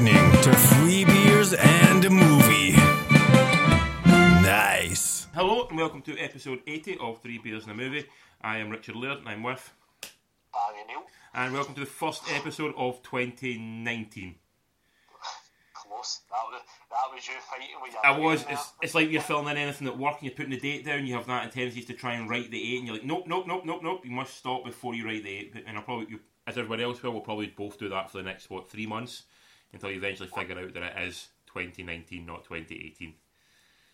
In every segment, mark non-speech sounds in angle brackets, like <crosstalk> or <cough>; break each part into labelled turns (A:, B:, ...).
A: listening to Three Beers and a Movie. Nice.
B: Hello and welcome to episode 80 of Three Beers and a Movie. I am Richard Laird and I'm with.
C: Barry Neil.
B: And welcome to the first episode of 2019.
C: Close. That was, that was you fighting with your
B: I was. It's, it's like you're filming anything at work and you're putting the date down. You have that tendency to try and write the eight, and you're like, nope, nope, nope, nope, nope. You must stop before you write the eight. And I'll probably, you, as everybody else will, we'll probably both do that for the next what three months until you eventually figure out that it is 2019, not 2018.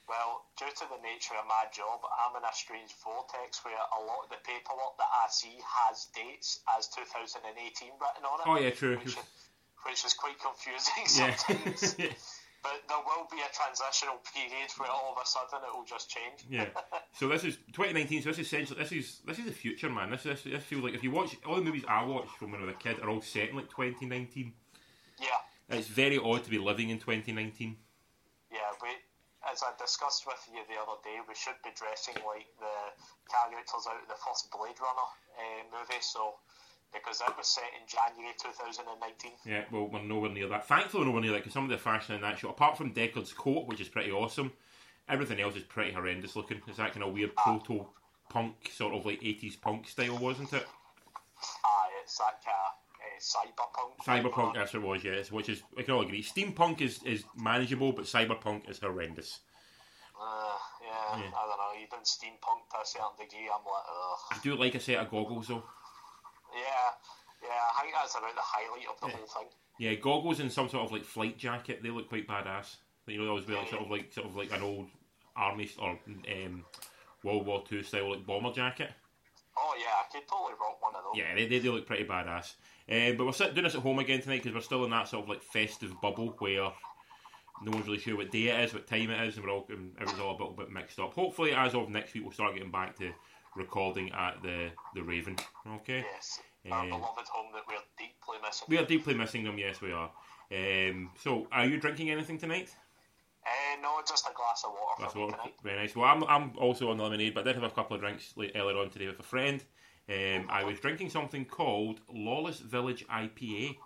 C: Well, due to the nature of my job, I'm in a strange vortex where a lot of the paperwork that I see has dates as 2018 written on it.
B: Oh yeah, true.
C: Which, which is quite confusing
B: Yeah. <laughs>
C: sometimes. <laughs> but there will be a transitional period where all of a sudden it will just change.
B: Yeah. <laughs> So this is 2019. So this is essentially this is this is the future, man. This this, this feels like if you watch all the movies I watched from when I was a kid are all set in like 2019. It's very odd to be living in 2019.
C: Yeah, we, as I discussed with you the other day, we should be dressing like the characters out of the first Blade Runner uh, movie. So, because that was set in January 2019.
B: Yeah, well, we're nowhere near that. Thankfully, we're nowhere near that because some of the fashion in that show, apart from Deckard's coat, which is pretty awesome, everything else is pretty horrendous looking. It's that kind of weird proto punk, sort of like 80s punk style, wasn't it?
C: Ah, it's that kind of cyberpunk.
B: Cyberpunk, that's what it was, yes. Which is, we can all agree. Steampunk is, is manageable, but cyberpunk is horrendous.
C: Uh, yeah,
B: Yeah.
C: I don't know. Even steampunk to a certain degree, I'm like, ugh.
B: I do like a set of goggles, though.
C: Yeah, yeah. I think that's about the highlight of the whole thing.
B: Yeah, goggles and some sort of like flight jacket. They look quite badass. You know, they always wear like sort of like sort of like an old army or um, World War Two style like bomber jacket.
C: Oh yeah, I could totally rock one of those.
B: Yeah, they, they, they look pretty badass. Um, but we're doing this at home again tonight because we're still in that sort of like festive bubble where no one's really sure what day it is, what time it is, and we're all and everything's all a little bit mixed up. Hopefully, as of next week, we'll start getting back to recording at the the Raven. Okay.
C: Yes. Our
B: Um,
C: beloved home that we're deeply missing.
B: We are deeply missing them. Yes, we are. Um, so, are you drinking anything tonight?
C: Uh, no, just a glass of water me
B: what,
C: tonight.
B: very nice. Well, I'm, I'm also on the lemonade, but I did have a couple of drinks like, earlier on today with a friend. Um, I was drinking something called Lawless Village IPA,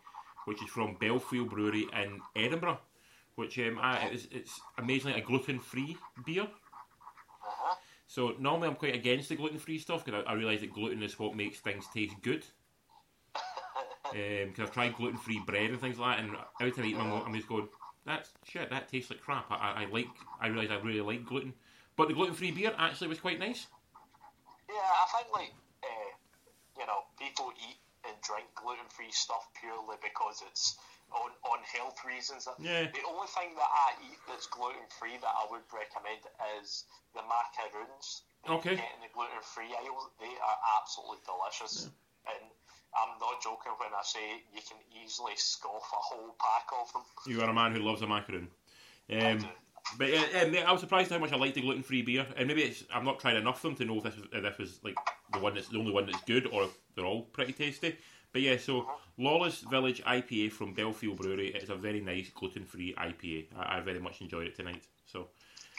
B: which is from Bellfield Brewery in Edinburgh. Which um, I, it's, it's amazingly a gluten-free beer.
C: Uh-huh.
B: So normally I'm quite against the gluten-free stuff because I, I realise that gluten is what makes things taste good. <laughs> Because I've tried gluten-free bread and things like that, and every time I eat them, I'm, just going, "That's shit. That tastes like crap." I, I, like. I realise I really like gluten, but the gluten-free beer actually was quite nice.
C: Yeah, I think like you know people eat and drink gluten free stuff purely because it's on on health reasons.
B: Yeah.
C: The only thing that I eat that's gluten free that I would recommend is the macaroons.
B: Okay.
C: Get in the gluten free aisle, they are absolutely delicious. And I'm not joking when I say you can easily scoff a whole pack of them.
B: You are a man who loves a macaroon.
C: I
B: Um,
C: do.
B: But uh, um, I was surprised how much I like the gluten-free beer, and maybe it's I'm not trying enough of them to know if this was, if this was like the one that's the only one that's good, or if they're all pretty tasty. But yeah, so Lawless Village IPA from Bellfield Brewery. It's a very nice gluten-free IPA. I, I very much enjoyed it tonight. So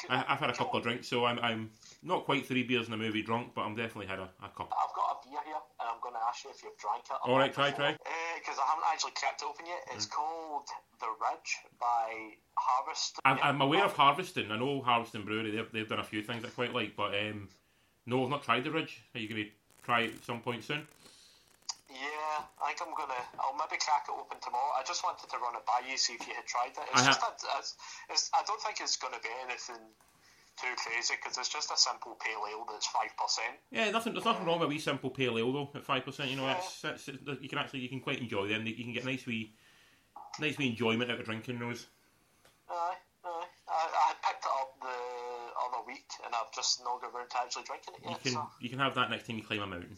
B: I, I've had a couple of drinks, so I'm, I'm not quite three beers in a movie drunk, but I'm definitely had a, a couple.
C: I've got a beer here, and I'm going to ask you if you've drank it.
B: All right, try, try.
C: Because I haven't actually cracked it open yet. It's called The Ridge by Harvest.
B: I'm, I'm aware of Harviestoun. I know Harviestoun Brewery. They've, they've done a few things I quite like, but um, no, I've not tried the Ridge. Are you going to try it at some point soon?
C: Yeah, I think I'm gonna. I'll maybe crack it open tomorrow. I just wanted to run it by you, see if you had tried it. It's
B: I
C: just
B: ha-
C: a, it's, it's, I don't think it's gonna be anything too crazy because it's just a simple pale ale that's five percent.
B: Yeah, nothing. There's nothing wrong with a wee simple pale ale though. At five percent, you know, it's, it's, it's, you can actually you can quite enjoy them. You can get nice wee, nice wee enjoyment out of drinking those.
C: Aye, aye. I, I picked it up the other week, and I've just not got around to actually drinking it
B: You
C: yet.
B: can
C: So
B: you can have that next time you climb a mountain.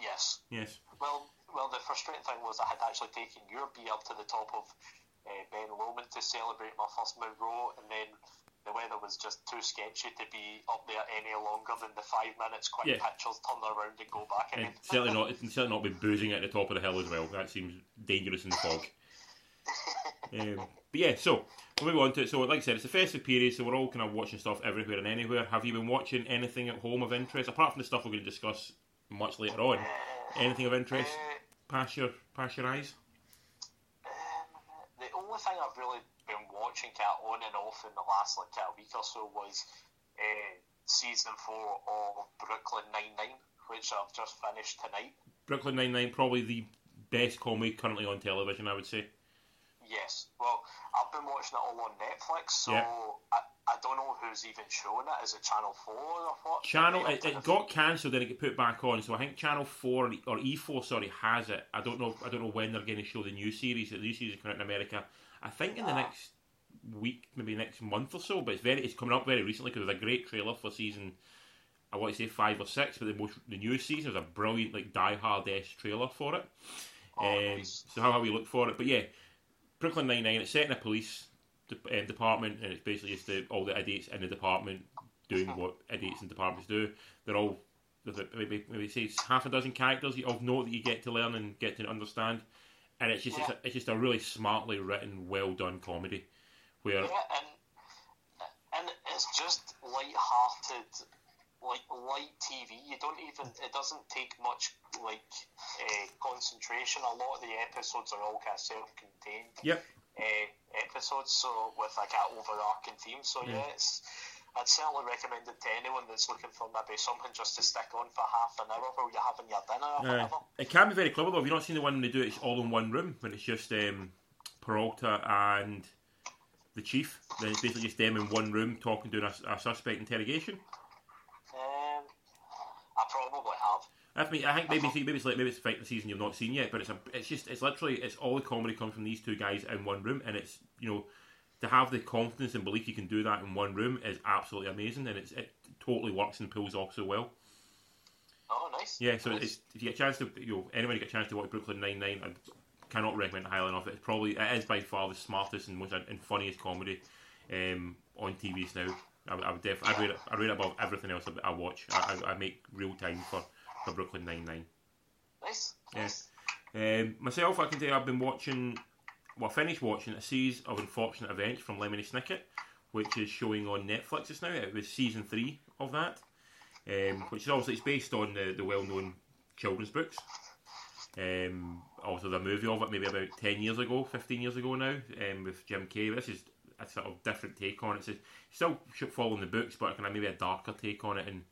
C: yes.
B: Yes.
C: Well, well, the frustrating thing was I had actually taken your beer up to the top of uh, Ben Lomond to celebrate my first Munro, and then the weather was just too sketchy to be up there any longer than the five minutes quick
B: Yeah.
C: pictures, turn around and go back
B: And
C: again.
B: certainly not. It's certainly not be boozing at the top of the hill as well. That seems dangerous in the fog. <laughs> Um, but yeah, so we'll move on to it. So, like I said, it's a festive period, so we're all kind of watching stuff everywhere and anywhere. Have you been watching anything at home of interest, apart from the stuff we're going to discuss much later on? Anything of interest
C: Uh,
B: past your past your eyes?
C: Um, the only thing I've really been watching kind of on and off in the last like kind of week or so was uh, season four of Brooklyn Nine Nine, which I've just finished tonight.
B: Brooklyn Nine Nine, probably the best comedy currently on television, I would say.
C: Yes. Well, I've been watching it all on Netflix, so
B: Yeah.
C: I, I don't know who's even showing it. Is it Channel 4 or what?
B: Channel it, it got cancelled then it got put back on. So I think Channel Four or E Four, sorry, has it. I don't know. I don't know when they're going to show the new series. The new series is coming out in America. I think in the
C: Ah.
B: next week, maybe next month or so. But it's very it's coming up very recently because there's a great trailer for season. I want to say five or six, but the most the newest season was a brilliant like Die Hard esque trailer for it.
C: Oh,
B: um,
C: nice.
B: So how, we look for it, but yeah, Brooklyn Nine Nine. It's set in a police de- um, department, and it's basically just the, all the idiots in the department doing what idiots in departments do. They're all there's maybe maybe say it's half a dozen characters of note that you get to learn and get to understand, and it's just it's, a, it's just a really smartly written, well done comedy where
C: Yeah, and and it's just light-hearted, like light TV. You don't even. It doesn't take much like uh, concentration. A lot of the episodes are all kind of self-contained.
B: yep.
C: uh, episodes, so with like an overarching theme. So yeah, it's I'd certainly recommend it to anyone that's looking for maybe something just to stick on for half an hour while you're having your dinner or
B: Uh,
C: whatever.
B: it can be very clever though. Have you not seen the one when they do it? It's all in one room when it's just um, Peralta and the chief. Then it's basically just them in one room talking, doing a, a suspect interrogation.
C: Um, I probably have.
B: I mean, I think maybe maybe it's like maybe it's fight the season you've not seen yet, but it's a it's just it's literally it's all the comedy comes from these two guys in one room, and it's you know to have the confidence and belief you can do that in one room is absolutely amazing, and it's it totally works and pulls off so well.
C: Oh, nice.
B: Yeah, so
C: nice.
B: it's, if you get a chance to, you know, anyone get a chance to watch Brooklyn Nine Nine, I cannot recommend it highly enough. It's probably it is by far the smartest and most and funniest comedy um, on TVs now. I, would- I would def, I rate it, I rate it above everything else I, watch. I, I, I make real time for, for Brooklyn Nine Nine.
C: nice.
B: Yeah.
C: nice.
B: Um, myself, I can tell you I've been watching, well, I finished watching a series of unfortunate events from Lemony Snicket, which is showing on Netflix just now. It was season three of that, um, which is obviously it's based on the, the well-known children's books. Um, also, the movie of it maybe about ten years ago, fifteen years ago now, um, with Jim Carrey. This is a sort of different take on it. It's still following the books, but kind of maybe a darker take on it. And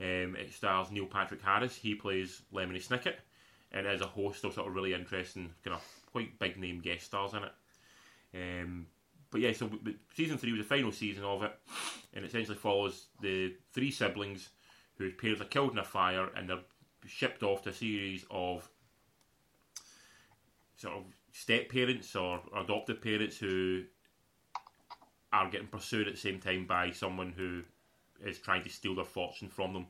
B: um, it stars Neil Patrick Harris. He plays Lemony Snicket and as a host of sort of really interesting, kind of quite big name guest stars in it. Um, but yeah, so season three was the final season of it, and it essentially follows the three siblings whose parents are killed in a fire, and they're shipped off to a series of sort of step parents or adoptive parents who are getting pursued at the same time by someone who is trying to steal their fortune from them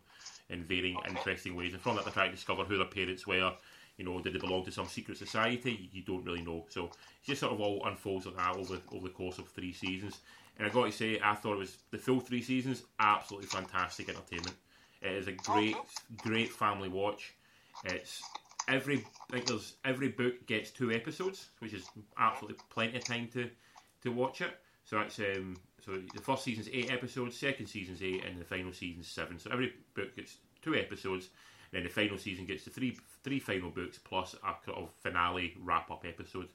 B: in varying
C: Okay.
B: interesting ways. And from that, they're trying to discover who their parents were. You know, did they belong to some secret society? You don't really know. So it just sort of all unfolds like that over over the course of three seasons. And I got to say, I thought it was the full three seasons, absolutely fantastic entertainment. It is a great, great family watch. It's every I think there's every book gets two episodes, which is absolutely plenty of time to to watch it. So that's um, so the first season's eight episodes, second season's eight, and the final season's seven. So every book gets two episodes, and then the final season gets the three three final books plus a sort of finale wrap up episode.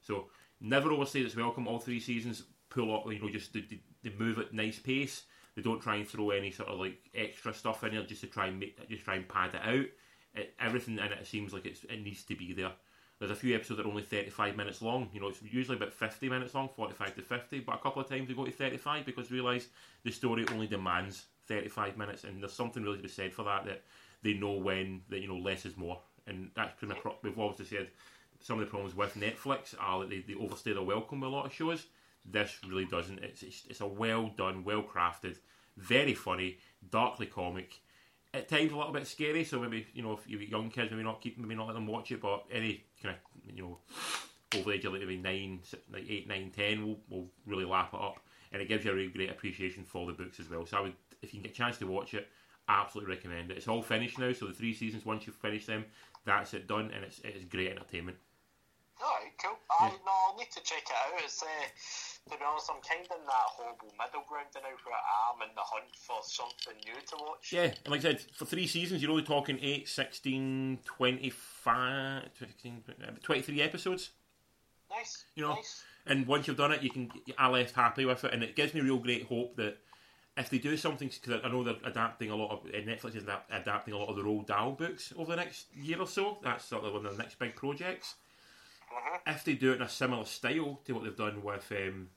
B: So never overstay its welcome. All three seasons pull up, you know, just they, they move at nice pace. They don't try and throw any sort of like extra stuff in there just to try and make just try and pad it out. It, everything in it seems like it's, it needs to be there. There's a few episodes that are only 35 minutes long. You know, it's usually about 50 minutes long, 45 to 50. But a couple of times we go to 35 because we realise the story only demands 35 minutes, and there's something really to be said for that. That they know when that you know less is more, and that's pretty much we've obviously said some of the problems with Netflix are that they, they overstay their welcome with a lot of shows. This really doesn't. It's it's, it's a well done, well crafted, very funny, darkly comic. At times a little bit scary, so maybe you know if you've young kids, maybe not keep, maybe not let them watch it. But any kind of you know over the age of like maybe nine, si- like eight, nine, ten, will will really lap it up, and it gives you a really great appreciation for the books as well. So I would, if you can get a chance to watch it, absolutely recommend it. It's all finished now, so the three seasons once you've finished them, that's it done, and it's it's great entertainment.
C: Alright, cool. I, no, I'll need to check it out. It's, uh, to be honest, I'm kind of in that horrible middle ground now where I am in the hunt for something new to watch.
B: Yeah, and like I said, for three seasons, you're only talking 8, 16, 25, 16, uh, 23 episodes.
C: Nice. Nice.
B: You know,
C: nice.
B: and once you've done it, you can. I left happy with it, and it gives me real great hope that if they do something, because I know they're adapting a lot of uh, Netflix is adapting a lot of the Roald Dahl books over the next year or so. That's sort of one of the next big projects. If they do it in a similar style to what they've done with um,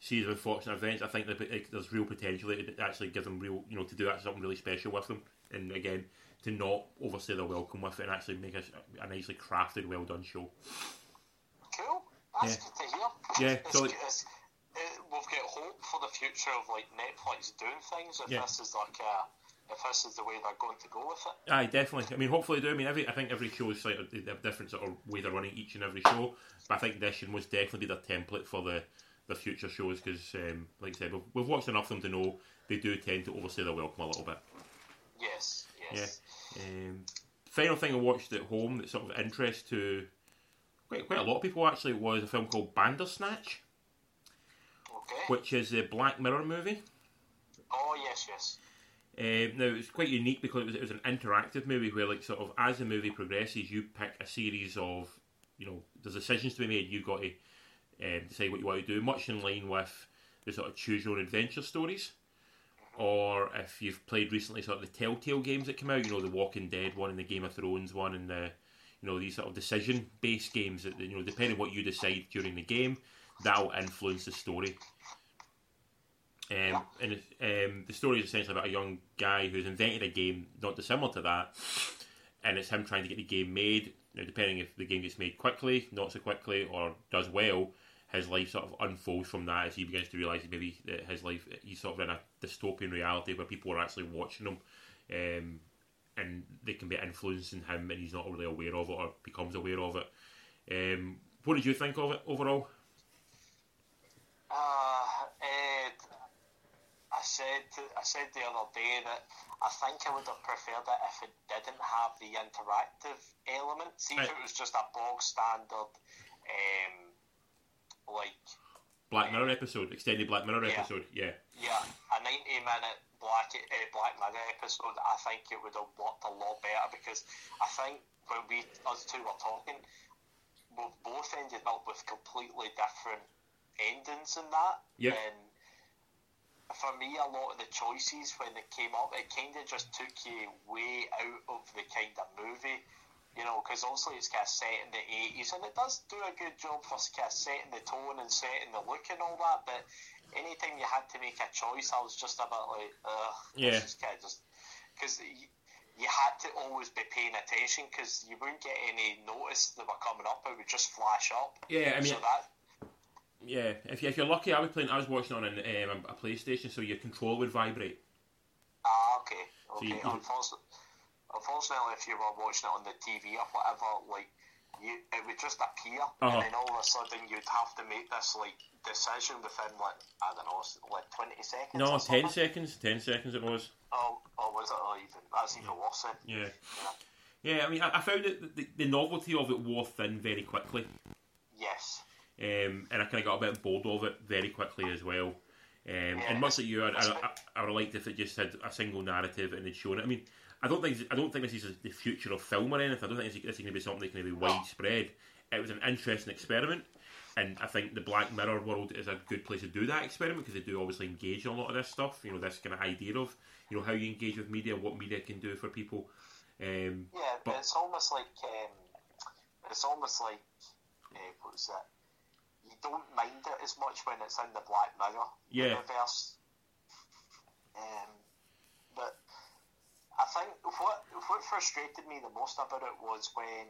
B: Series of Unfortunate Events, I think there's real potential to actually give them real, you know, to do that something really special with them, and again to not overstay their welcome with it and actually make a, a nicely crafted, well done show.
C: Cool. That's
B: Yeah.
C: good to hear.
B: Yeah,
C: It's,
B: so-
C: it's, uh, we've got hope for the future of like Netflix doing things. If
B: Yeah.
C: this is like uh, if this is the way they're going to go with it.
B: Aye, definitely. I mean, hopefully they do. I mean, every I think every show is like they have different sort of way they're running each and every show. But I think this should most definitely be their template for the the future shows because, um, like I said, we've, we've watched enough of them to know they do tend to overstay their welcome a little bit.
C: Yes. Yes.
B: Um, final thing I watched at home that sort of interest to quite quite a lot of people actually was a film called Bandersnatch,
C: Okay.
B: which is the Black Mirror movie.
C: Oh yes, yes.
B: Um, now it's quite unique because it was, it was an interactive movie where, like, sort of as the movie progresses, you pick a series of, you know, there's decisions to be made. You've got to um, decide what you want to do, much in line with the sort of choose your own adventure stories. Or if you've played recently, sort of the Telltale games that come out, you know, the Walking Dead one and the Game of Thrones one, and the, you know, these sort of decision-based games that, you know, depending on what you decide during the game, that'll influence the story. Um, and um, the story is essentially about a young guy who's invented a game not dissimilar to that, and it's him trying to get the game made. Now, depending if the game gets made quickly, not so quickly, or does well, his life sort of unfolds from that as he begins to realise maybe that his life he's sort of in a dystopian reality where people are actually watching him, um, and they can be influencing him, and he's not really aware of it or becomes aware of it. Um, what did you think of it overall?
C: Uh, Ed, I said I said the other day that I think I would have preferred it if it didn't have the interactive element. See if it was just a bog standard, um, like
B: Black Mirror episode, extended Black Mirror
C: Yeah.
B: episode, yeah.
C: yeah, a ninety minute black uh, Black Mirror episode. I think it would have worked a lot better because I think when we us two were talking, we've both ended up with completely different endings in that.
B: Yep.
C: And for me, a lot of the choices when it came up, it kind of just took you way out of the kind of movie. You know, because obviously it's kind of set in the 80s, and it does do a good job for kind of setting the tone and setting the look and all that. But anytime you had to make a choice, I was just about like, ugh.
B: Yeah.
C: This is kind of just. Because you, you had to always be paying attention because you wouldn't get any notice that were coming up, it would just flash up.
B: Yeah, I mean,
C: so that
B: Yeah, if, you, if you're lucky, I was playing. I was watching on an, um, a PlayStation, so your controller would vibrate.
C: Ah, okay. Okay.
B: you- you-
C: unfortunately, unfortunately, if you were watching it on the TV or whatever, like, you, it would just appear,
B: Uh-huh.
C: and then all of a sudden you'd have to make this like decision within like I don't know, like twenty seconds.
B: No, ten seconds. Ten seconds it was.
C: Oh, oh, was it? Oh, even that's even worse. Then.
B: Yeah,
C: Yeah.
B: yeah. I mean, I, I found that the, the novelty of it wore thin very quickly,
C: Yes.
B: Um, and I kind of got a bit bored of it very quickly as well. Um, and much like you, I, I, I, would have liked if it just had a single narrative and had shown it. I mean, I don't think I don't think this is the future of film or anything. I don't think this, this is going to be something that's going to be widespread. It was an interesting experiment, and I think the Black Mirror world is a good place to do that experiment because they do obviously engage in a lot of this stuff. You know, this kind of idea of you know how you engage with media, what media can do for people. Um,
C: Yeah,
B: But-
C: it's almost like um, it's almost like uh, what was that? Don't mind it as much when it's in the Black Mirror
B: Yeah.
C: universe. Um, but I think what what frustrated me the most about it was when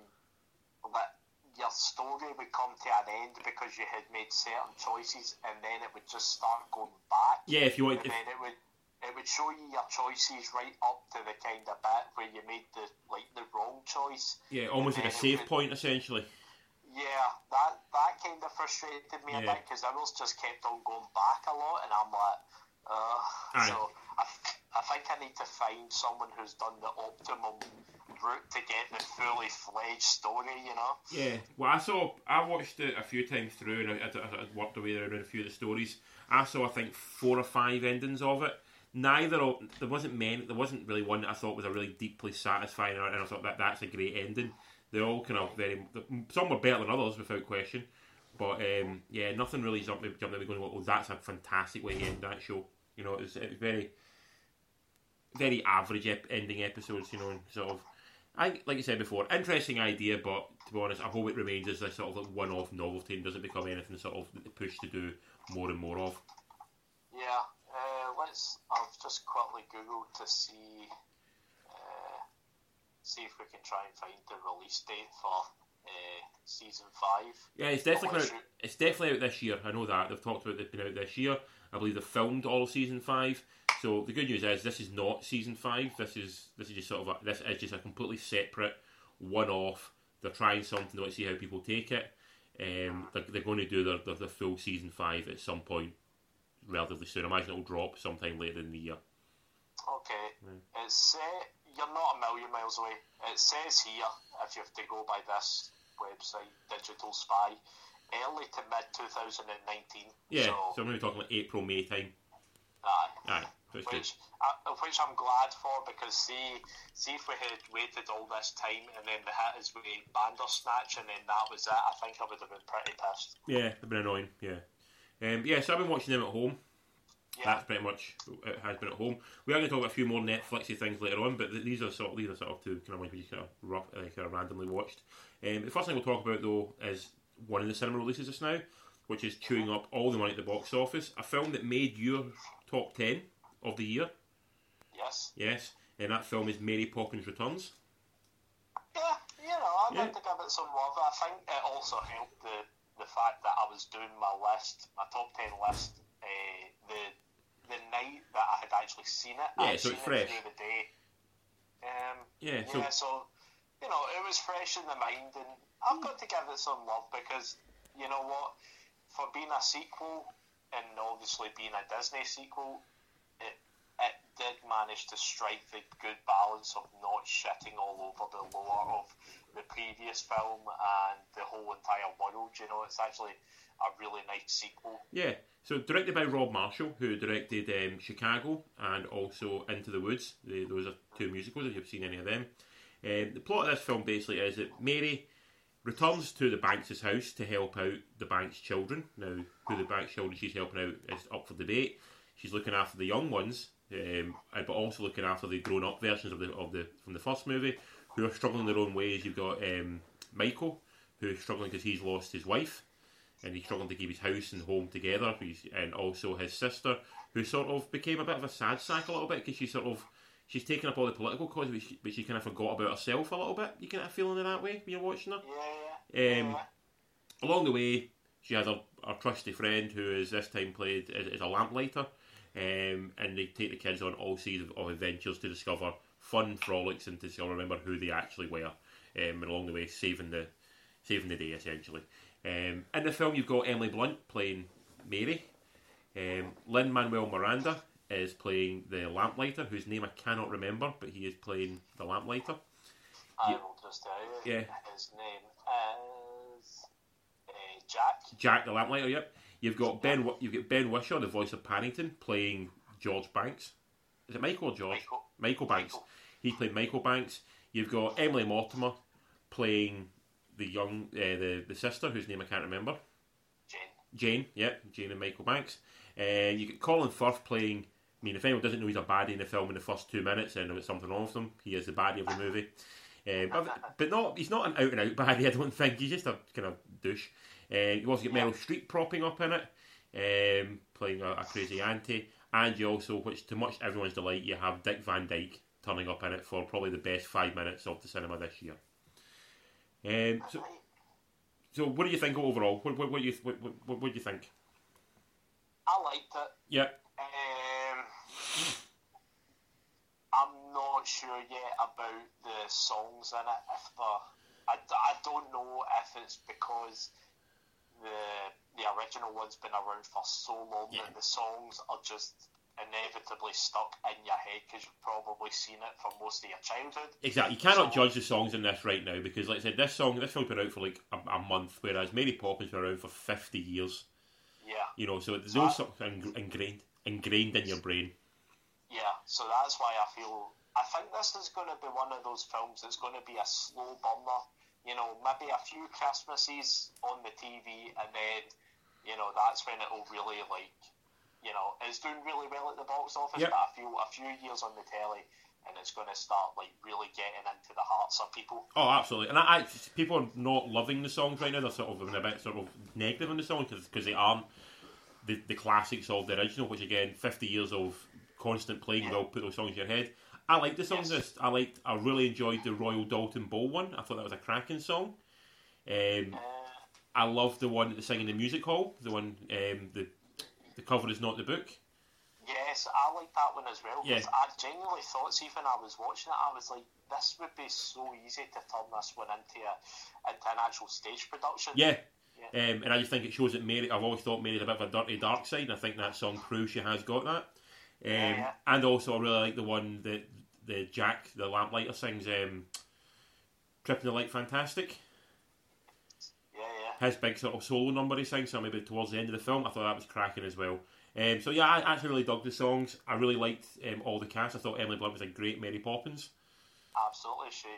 C: that your story would come to an end because you had made certain choices, and then it would just start going back.
B: yeah, if you want,
C: And
B: if,
C: then it would it would show you your choices right up to the kind of bit where you made the like the wrong choice.
B: yeah, almost like a save
C: would-
B: point essentially.
C: Yeah, that that kind of frustrated me a bit because I was just kept on going back a lot, and I'm like, uh,
B: Aye.
C: so I, I think I need to find someone who's done the optimum route to get the fully fledged story. You know?
B: Yeah, well, I saw. I watched it a few times through, and I, I, I worked away around a few of the stories. I saw, I think, four or five endings of it. Neither of there wasn't many. There wasn't really one that I thought was a really deeply satisfying, and I thought that that's a great ending. They're all kind of very. Some were better than others, without question. But um, yeah, nothing really jumped jumped at me going, "Oh, that's a fantastic way to end that show." You know, it was, it was very, very average ep- ending episodes. You know, sort of, I like you said before, interesting idea, but to be honest, I hope it remains as a sort of like one-off novelty and doesn't become anything sort of pushed to do more and more of.
C: Yeah, uh, let's. I've just quickly googled to see, see if we can try and find the release date for uh, season five.
B: Yeah, it's definitely out, it's definitely out this year. I know that they've talked about it being out this year. I believe they've filmed all of season five. So the good news is this is not season five. This is this is just sort of a, this is just a completely separate one-off. They're trying something to see how people take it. Um, they're, they're going to do their, their, their full season five at some point relatively soon. I imagine it'll drop sometime later in the year.
C: Okay, it's uh, you're not a million miles away. It says here, if you have to go by this website, Digital Spy, early to mid 2019.
B: Yeah,
C: so,
B: so I'm going to be talking like April, May time.
C: aye.
B: Aye, good.
C: which uh, which I'm glad for because see see if we had waited all this time and then the hit is with Bandersnatch and then that was it, I think I would have been pretty pissed.
B: Yeah, they've been annoying. Yeah, um, yeah. So I've been watching them at home. That's pretty much it has been at home. We are going to talk about a few more Netflixy things later on, but th- these are sort of, these are sort of two kind of ones we just kind of rough, uh, kind of randomly watched. Um, the first thing we'll talk about though is one of the cinema releases just now, which is chewing up all the money at the box office. A film that made your top ten of the year.
C: yes.
B: Yes, and that film is Mary Poppins Returns.
C: Yeah, you know, I'd
B: Yeah.
C: like to give it some love. I think it also helped the the fact that I was doing my list, my top ten list, uh, the the night that I had actually seen it.
B: Yeah,
C: I'd
B: so it's fresh.
C: it the day. Um,
B: Yeah, so
C: yeah, so you know, it was fresh in the mind, and I've got to give it some love because you know what, for being a sequel and obviously being a Disney sequel, it it did manage to strike the good balance of not shitting all over the lore of the previous film and the whole entire world. You know, it's actually a really nice sequel.
B: Yeah, so directed by Rob Marshall, who directed um, Chicago and also Into the Woods. Those are two musicals, if you've seen any of them. Um, the plot of this film basically is that Mary returns to the Banks' house to help out the Banks' children. Now, who the Banks' children she's helping out is up for debate. She's looking after the young ones, um, but also looking after the grown-up versions of the of the from the first movie, who are struggling their own ways. You've got um, Michael, who's struggling because he's lost his wife and he's struggling to keep his house and home together. He's, and also his sister, who sort of became a bit of a sad sack a little bit because she sort of she's taken up all the political cause, but she, but she kind of forgot about herself a little bit. You get a feeling in that way when you're watching her.
C: Yeah,
B: Um,
C: yeah.
B: Along the way, she has her, her trusty friend who is this time played as, as a lamplighter, um, and they take the kids on all series of, of adventures to discover fun frolics and to remember who they actually were, um, and along the way saving the saving the day essentially. Um, in the film, you've got Emily Blunt playing Mary. Um, Lin Manuel Miranda is playing the lamplighter, whose name I cannot remember, but he is playing the lamplighter.
C: I
B: yeah.
C: will just tell you.
B: Yeah.
C: His name is uh, Jack.
B: Jack the lamplighter. Yep. You've got Ben. You've got Ben Whishaw, the voice of Paddington, playing George Banks. Is it Michael or George?
C: Michael.
B: Michael Banks.
C: Michael.
B: He played Michael Banks. You've got Emily Mortimer playing the young uh, the the sister whose name I can't remember.
C: Jane.
B: Jane. Yep. Jane and Michael Banks. Uh, you get Colin Firth playing. I mean, if anyone doesn't know he's a baddie in the film in the first two minutes, then there's something wrong with him. He is the baddie of the movie. Um, but, <laughs> but not he's not an out and out baddie. I don't think he's just a kind of douche. Uh, you also get Meryl Streep propping up in it, um, playing a, a crazy auntie, and you also, which to much everyone's delight, you have Dick Van Dyke turning up in it for probably the best five minutes of the cinema this year. Um, so, so what do you think overall? What, what, what do you what, what, what, what do you think?
C: I liked it.
B: Yeah,
C: Um, I'm not sure yet about the songs in it. If the, I, I don't know if it's because the the original one's been around for so long
B: Yeah.
C: that the songs are just inevitably stuck in your head because you've probably seen it for most of your childhood.
B: Exactly. You cannot
C: So-
B: judge the songs in this right now because, like I said, this song, this film's been out for like a, a month, whereas Mary Poppins been around for fifty years.
C: Yeah,
B: You know, so those
C: So
B: songs are ingrained, ingrained in your brain.
C: yeah. So that's why I feel I think this is going to be one of those films that's going to be a slow burner. you know, maybe a few Christmases on the TV, and then, you know, that's when it'll really like, you know, it's doing really well at the box office.
B: Yep.
C: But a few a few years on the telly, and it's going to start like really getting into the hearts of people.
B: Oh, absolutely. And I, I, people are not loving the songs right now. They're sort of a bit sort of negative on the songs because they aren't the, the classics of the original, which again, 50 years of constant playing will put those songs in your head. I like the songs.
C: Yes.
B: I liked. I really enjoyed the Royal Doulton Bowl one. I thought that was a cracking song. Um,
C: Uh,
B: I love the one that they sing in the music hall. The one, um, the the cover is not the book.
C: yes, I like that one as well.
B: Yeah.
C: I genuinely thought, see, when I was watching it, I was like, this would be so easy to turn this one into a into an actual stage production.
B: Yeah.
C: Yeah.
B: Um, and I just think it shows that Mary. I've always thought Mary's a bit of a dirty dark side, and I think that song proves she has got that. Um,
C: yeah.
B: And also, I really like the one that the Jack, the lamplighter, sings. Um, Tripping the Light, fantastic. His big sort of solo number he sings, so maybe towards the end of the film, I thought that was cracking as well. Um, so yeah, I actually really dug the songs. I really liked um, all the cast. I thought Emily Blunt was a great Mary Poppins.
C: Absolutely, she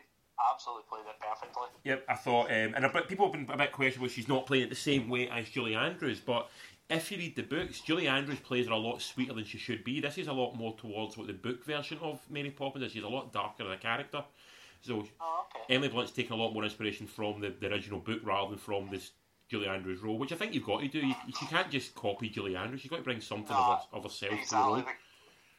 C: absolutely played it perfectly.
B: Yep, I thought, um, and a bit, people have been a bit questionable. She's not playing it the same way as Julie Andrews, but if you read the books, Julie Andrews plays her a lot sweeter than she should be. This is a lot more towards what the book version of Mary Poppins is. She's a lot darker as a character. So
C: Oh, okay.
B: Emily Blunt's taken a lot more inspiration from the, the original book rather than from this Julie Andrews role, which I think you've got to do. You, can't just copy Julie Andrews. You've got to bring something
C: No,
B: of, her, of herself to the role.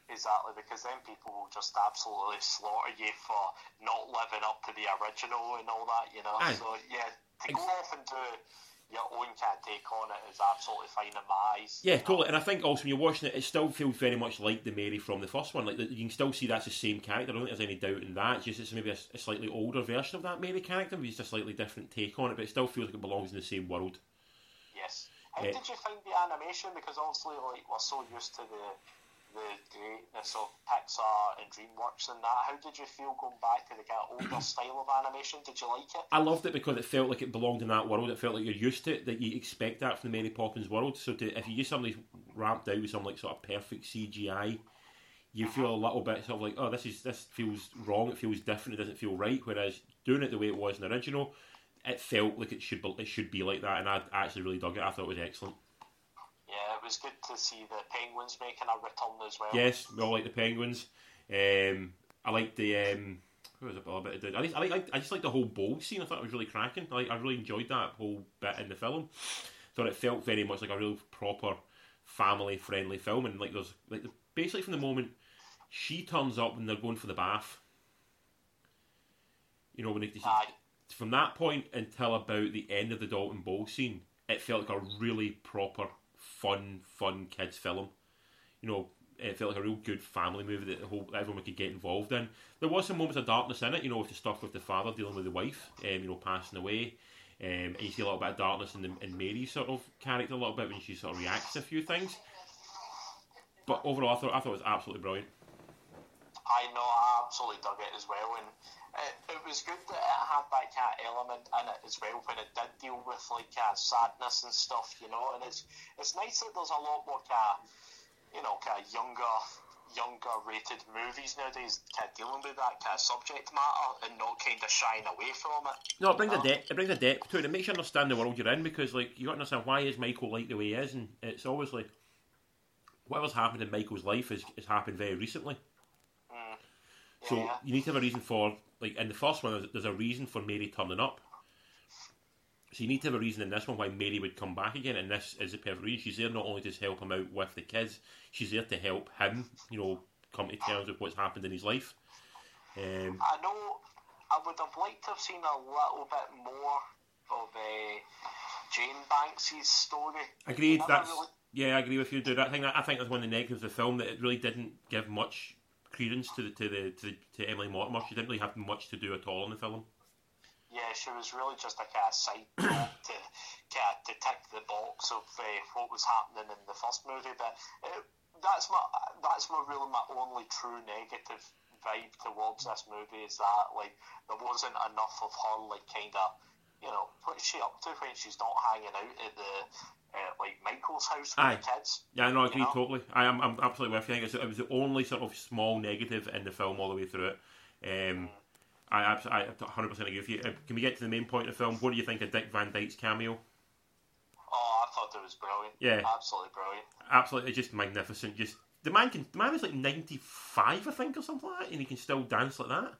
C: Exactly, because then people will just absolutely slaughter you for not living up to the original and all that, you know.
B: Aye.
C: So yeah, to go off and do your own kind of take on it is absolutely fine in my eyes.
B: Yeah, totally. And I think also when you're watching it, it still feels very much like the Mary from the first one. Like you can still see that's the same character. I don't think there's any doubt in that. It's just it's maybe a, a slightly older version of that Mary character, but just a slightly different take on it. But it still feels like it belongs in the same world.
C: Yes. How
B: Yeah.
C: did you find the animation? Because obviously, like we're so used to the the greatness uh, of Pixar and DreamWorks and that. How did you feel going back to the kind of older <clears throat> style of animation? Did you like it?
B: I loved it because it felt like it belonged in that world. It felt like you're used to it, that you expect that from the Mary Poppins world. So to, if you use something ramped out with some like sort of perfect CGI, you uh-huh. feel a little bit sort of like, oh, this is this feels wrong. It feels different. It doesn't feel right. Whereas doing it the way it was in the original, it felt like it should be, it should be like that. And I actually really dug it. I thought it was excellent.
C: Yeah, it was good to see the penguins making a return as well.
B: Yes, we all like the penguins. Um, I like the. Um, what was it a bit of I, like, I, like, I just like the whole bowl scene. I thought it was really cracking. I, like, I really enjoyed that whole bit in the film. Thought it felt very much like a real proper family friendly film. And like there's like basically from the moment she turns up when they're going for the bath. You know when they, from that point until about the end of the Doulton Bowl scene, it felt like a really proper, fun, fun kids film. You know, it felt like a real good family movie that the whole everyone could get involved in. There was some moments of darkness in it, you know, with the stuff with the father dealing with the wife, um, you know, passing away. Um, and you see a little bit of darkness in, the, in Mary's sort of character a little bit when she sort of reacts to a few things. But overall, I thought I thought it was absolutely brilliant.
C: I know, I absolutely dug it as well, and it, it was good that it had that kind of element in it as well when it did deal with like kind of sadness and stuff, you know. And it's it's nice that there's a lot more kind of you know kind of younger younger rated movies nowadays kind of dealing with that kind of subject matter and not kind of shying away from it.
B: No, it brings a depth. It brings a depth to it. It makes you understand the world you're in because, like, you got to understand why is Michael like the way he is, and it's always like whatever's happened in Michael's life has, has happened very recently. So
C: Yeah.
B: you need to have a reason for, like, in the first one, there's, there's a reason for Mary turning up. So you need to have a reason in this one why Mary would come back again, and this is the perfect reason. She's there not only to help him out with the kids, she's there to help him, you know, come to terms with what's happened in his life. Um,
C: I know I would have liked to have seen a little bit more of uh, Jane Banks' story.
B: Agreed. That's
C: really-
B: yeah, I agree with you, dude. I think that, I think that's one of the negatives of the film that it really didn't give much credence to the to the to, to Emily Mortimer. She didn't really have much to do at all in the film.
C: Yeah, she was really just a kind of side <coughs> to kind of to tick the box of uh, what was happening in the first movie. But that's my that's my really my only true negative vibe towards this movie is that like there wasn't enough of her like kind of you know what's she up to when she's not hanging out at the uh, like Michael's house with
B: Aye.
C: the kids.
B: Yeah, no, I agree
C: You know?
B: totally. I am I'm absolutely with you. I think it was the only sort of small negative in the film all the way through it. Um, I absolutely, I 100 percent agree with you. Uh, can we get to the main point of the film? What do you think of Dick Van Dyke's cameo?
C: Oh, I thought it was brilliant.
B: Yeah.
C: absolutely brilliant.
B: Absolutely, just magnificent. Just the man can. The man is like 95, I think, or something like that, and he can still dance like that.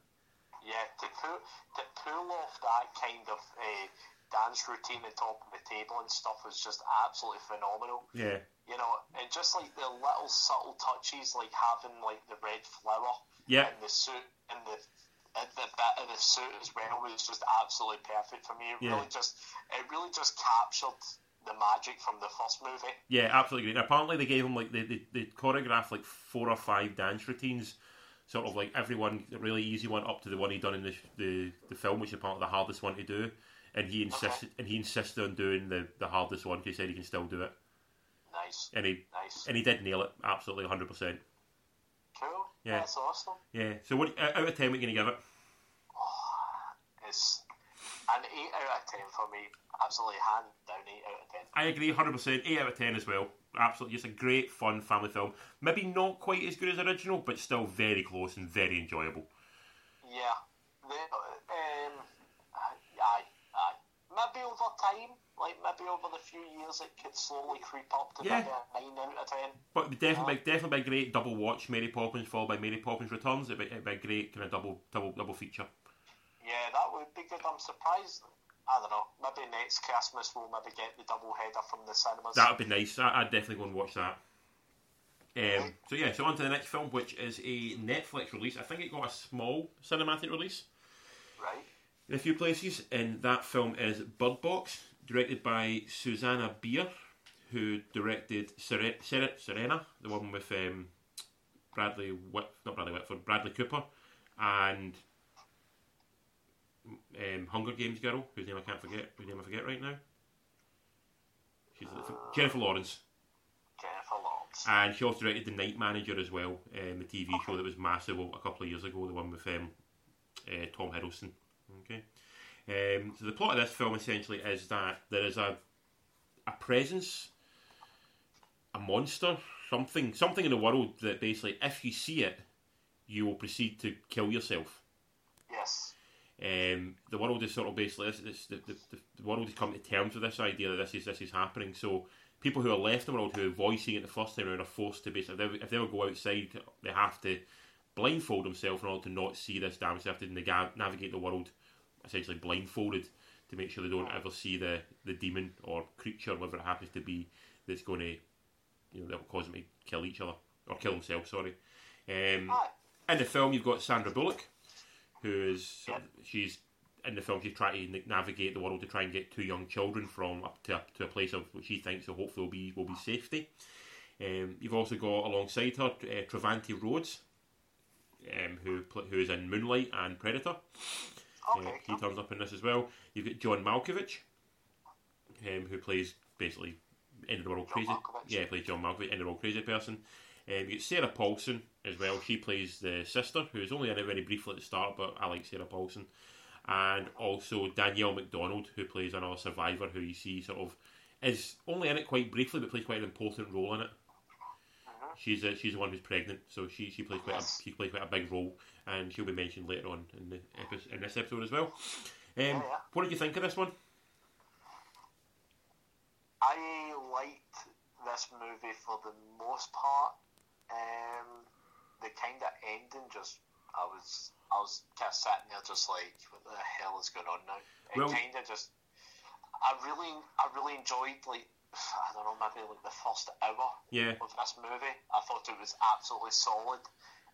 C: Yeah, to pull to pull off that kind of uh, dance routine on top of the table and stuff was just absolutely phenomenal.
B: Yeah,
C: You know, and just like the little subtle touches, like having like the red flower
B: yeah,
C: in the suit and the and the bit of the suit as well was just absolutely perfect for me. It
B: Yeah.
C: really just it really just captured the magic from the first movie.
B: yeah. Absolutely great. And apparently, they gave him like they, they they choreographed like four or five dance routines. Sort of like everyone, really easy one up to the one he done in the the, the film, which is part of the hardest one to do. And he uh-huh. insisted, and he insisted on doing the, the hardest one because He said he can still do it,
C: Nice,
B: and he
C: nice,
B: and he did nail it absolutely, hundred percent.
C: cool.
B: Yeah.
C: that's awesome.
B: Yeah. So what out of ten, what are you gonna give it?
C: Ah, it's an eight out of ten for me. Absolutely hand down eight out of ten.
B: I agree, hundred percent. Eight out of ten as well. Absolutely, just a great, fun family film. Maybe not quite as good as original, but still very close and very enjoyable.
C: Yeah, the, um, aye, aye. Maybe over time, like maybe over the few years, it could slowly creep up to
B: Yeah.
C: maybe a nine out of ten.
B: But definitely, definitely a great double watch. Mary Poppins followed by Mary Poppins Returns. It'd be, it'd be a great kind of double, double, double feature.
C: Yeah, that would be good. I'm surprised. I don't know. Maybe next Christmas we'll maybe get the double header from the cinemas.
B: That would be nice. I, I'd definitely go and watch that. Um, so yeah, so on to the next film, which is a Netflix release. I think it got a small cinematic release
C: right?
B: in a few places, and that film is Bird Box, directed by Susanne Bier, who directed Sere- Sere- Serena, the one with um, Bradley Whit- not Bradley Whitford, Bradley Cooper, and um, Hunger Games girl, whose name I can't forget, whose name I forget right now. She's Jennifer Lawrence.
C: Jennifer Lawrence.
B: And she also directed The Night Manager as well, um, the TV show that was massive a couple of years ago, the one with um, uh, Tom Hiddleston. Okay. Um, so the plot of this film essentially is that there is a a presence, a monster, something something in the world that basically, if you see it, you will proceed to kill yourself. Um, the world is sort of basically this, this, the, the, the world has come to terms with this idea that this is this is happening. So people who are left in the world who are voicing it the first time around are forced to basically if they, if they go outside, they have to blindfold themselves in order to not see this damage. They have to naga- navigate the world essentially blindfolded to make sure they don't ever see the, the demon or creature, whatever it happens to be, that's going to you know that will cause them to kill each other or kill themselves. Sorry. Um, in the film, you've got Sandra Bullock, who is sort of- she's in the film. She's trying to navigate the world to try and get two young children from up to to a place of what she thinks will hopefully will be will be safety. Um, you've also got alongside her uh, Trevante Rhodes, um, who who is in Moonlight and Predator. Uh,
C: Okay.
B: he turns up in this as well. You've got John Malkovich, um, who plays basically end of the world
C: John
B: crazy.
C: Malkovich.
B: Yeah, plays John Malkovich, end of the world crazy person. Um, you get Sarah Paulson as well. She plays the sister, who's only in it very briefly at the start, but I like Sarah Paulson. And also Danielle Macdonald, who plays another survivor, who you see sort of is only in it quite briefly, but plays quite an important role in it. She's a, she's the one who's pregnant, so she, she plays quite
C: Yes.
B: a, she plays quite a big role, and she'll be mentioned later on in the epi- in this episode as well. Um,
C: yeah.
B: What did you think of this one?
C: I liked this movie for the most part. Um, the kind of ending just, I was, I was kind of sitting there just like, what the hell is going on now? It
B: Well-
C: kind of just, I really, I really enjoyed like, <sighs> I don't know, maybe like the first hour
B: Yeah,
C: of this movie. I thought it was absolutely solid,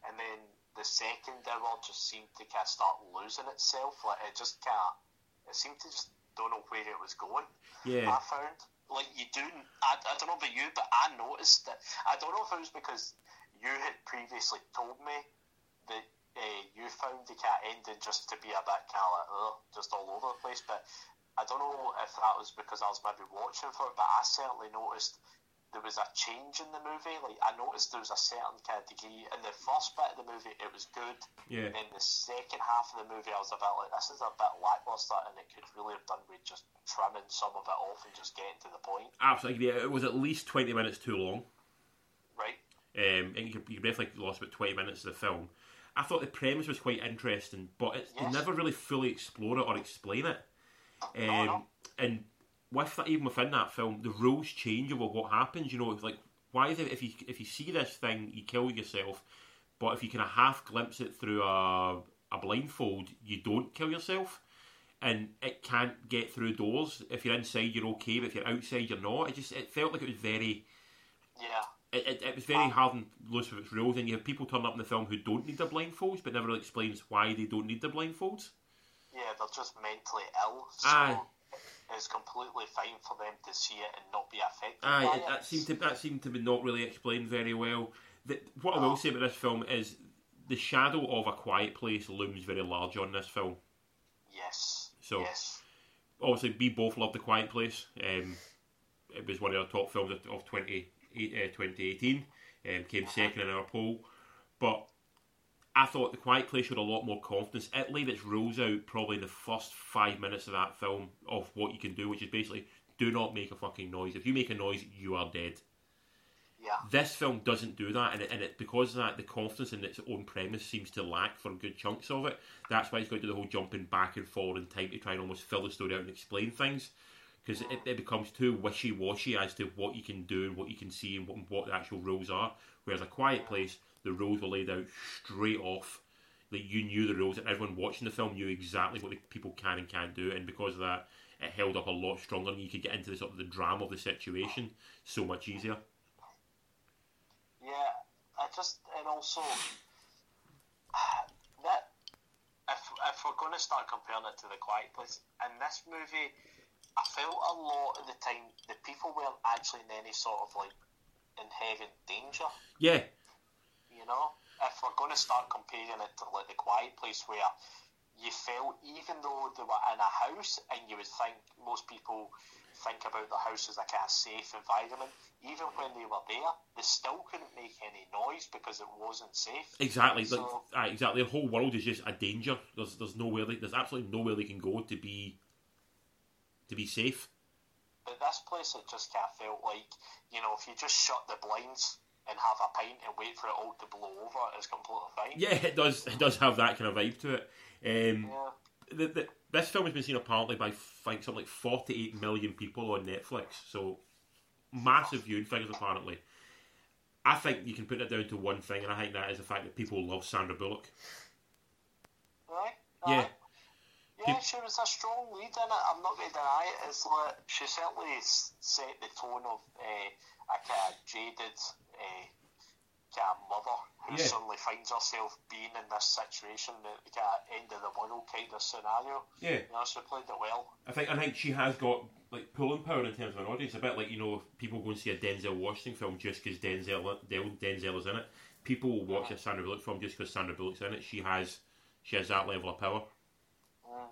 C: and then the second hour just seemed to kind of start losing itself. Like it just kind of, it seemed to just don't know where it was going.
B: yeah,
C: I found like you do. I, I don't know about you, but I noticed that. I don't know if it was because you had previously told me that uh, you found the cat ending just to be a bit kind of like just all over the place. But I don't know if that was because I was maybe watching for it. But I certainly noticed there was a change in the movie. Like I noticed there was a certain kind of degree in the first bit of the movie. It was good.
B: yeah.
C: And then the second half of the movie, I was a bit like, this is a bit lackluster, and it could really have done with just trimming some of it off and just getting to the point,
B: Absolutely. It was at least twenty minutes too long.
C: right?
B: Um, and you, you definitely lost about twenty minutes of the film. I thought the premise was quite interesting, but it,
C: Yes.
B: they never really fully explore it or explain it. Um,
C: No, no.
B: And with that, even within that film, the rules change over what happens. You know, it's like why is it if you if you see this thing, you kill yourself, but if you kind of half glimpse it through a a blindfold, you don't kill yourself. And it can't get through doors. If you're inside, you're okay, but if you're outside, you're not. It just it felt like it was very
C: Yeah.
B: It, it, it was very hard and loose with its rules, and you have people turn up in the film who don't need their blindfolds, but never really explains why they don't need their blindfolds.
C: Yeah, they're just mentally ill. So
B: Aye.
C: it's completely fine for them to see it and not be affected
B: Aye,
C: by
B: it, that seemed to that seemed to be not really explained very well. The, what I will say about this film is the shadow of a quiet place looms very large on this film.
C: Yes.
B: So-
C: yes.
B: Obviously, we both love the Quiet Place. Um, it was one of our top films of, of 20, uh, 2018. Um, came second in our poll, but I thought the Quiet Place showed a lot more confidence. It laid its rules out probably in the first five minutes of that film of what you can do, which is basically do not make a fucking noise. If you make a noise, you are dead.
C: Yeah.
B: This film doesn't do that, and it, and it because of that, the confidence in its own premise seems to lack for good chunks of it. That's why it's got to do the whole jumping back and forward in time to try and almost fill the story out and explain things, because it, it becomes too wishy washy as to what you can do and what you can see and what, what the actual rules are. Whereas a quiet place, the rules were laid out straight off. Like you knew the rules, and everyone watching the film knew exactly what the people can and can't do, and because of that, it held up a lot stronger, and you could get into the sort of the drama of the situation so much easier.
C: Yeah, I just and also <sighs> that if if we're going to start comparing it to the Quiet Place in this movie, I felt a lot of the time the people weren't actually in any sort of like inherent danger.
B: Yeah,
C: You know, if we're going to start comparing it to like the Quiet Place, where you felt even though they were in a house, and you would think most people think about the house as a kind of safe environment. Even when they were there, they still couldn't make any noise because it wasn't safe.
B: Exactly,
C: So-
B: aye, exactly. The whole world is just a danger. There's there's nowhere they, there's absolutely nowhere they can go to be to be safe.
C: But this place, it just kind of felt like, you know, if you just shut the blinds and have a pint and wait for it all to blow over, it's completely fine.
B: Yeah, it does. It does have that kind of vibe to it. Um,
C: Yeah.
B: the, the, this film has been seen apparently by I think something like 48 million people on Netflix. So massive viewing figures apparently. I think you can put it down to one thing, and I think that is the fact that people love Sandra Bullock.
C: Right?
B: Yeah.
C: Yeah, she was a strong lead in it. I'm not going to deny it. It's like she certainly set the tone of uh, a kind of jaded uh, kind of mother who
B: Yeah.
C: suddenly finds herself being in this situation, the kind of end of the world kind of scenario.
B: Yeah,
C: You know, she played it well.
B: I think I think she has got like pulling power in terms of an audience. A bit like you know people go and see a Denzel Washington film just because Denzel Del- Denzel is in it. People will watch a Sandra Bullock film just because Sandra Bullock's in it. She has she has that level of power.
C: Mm.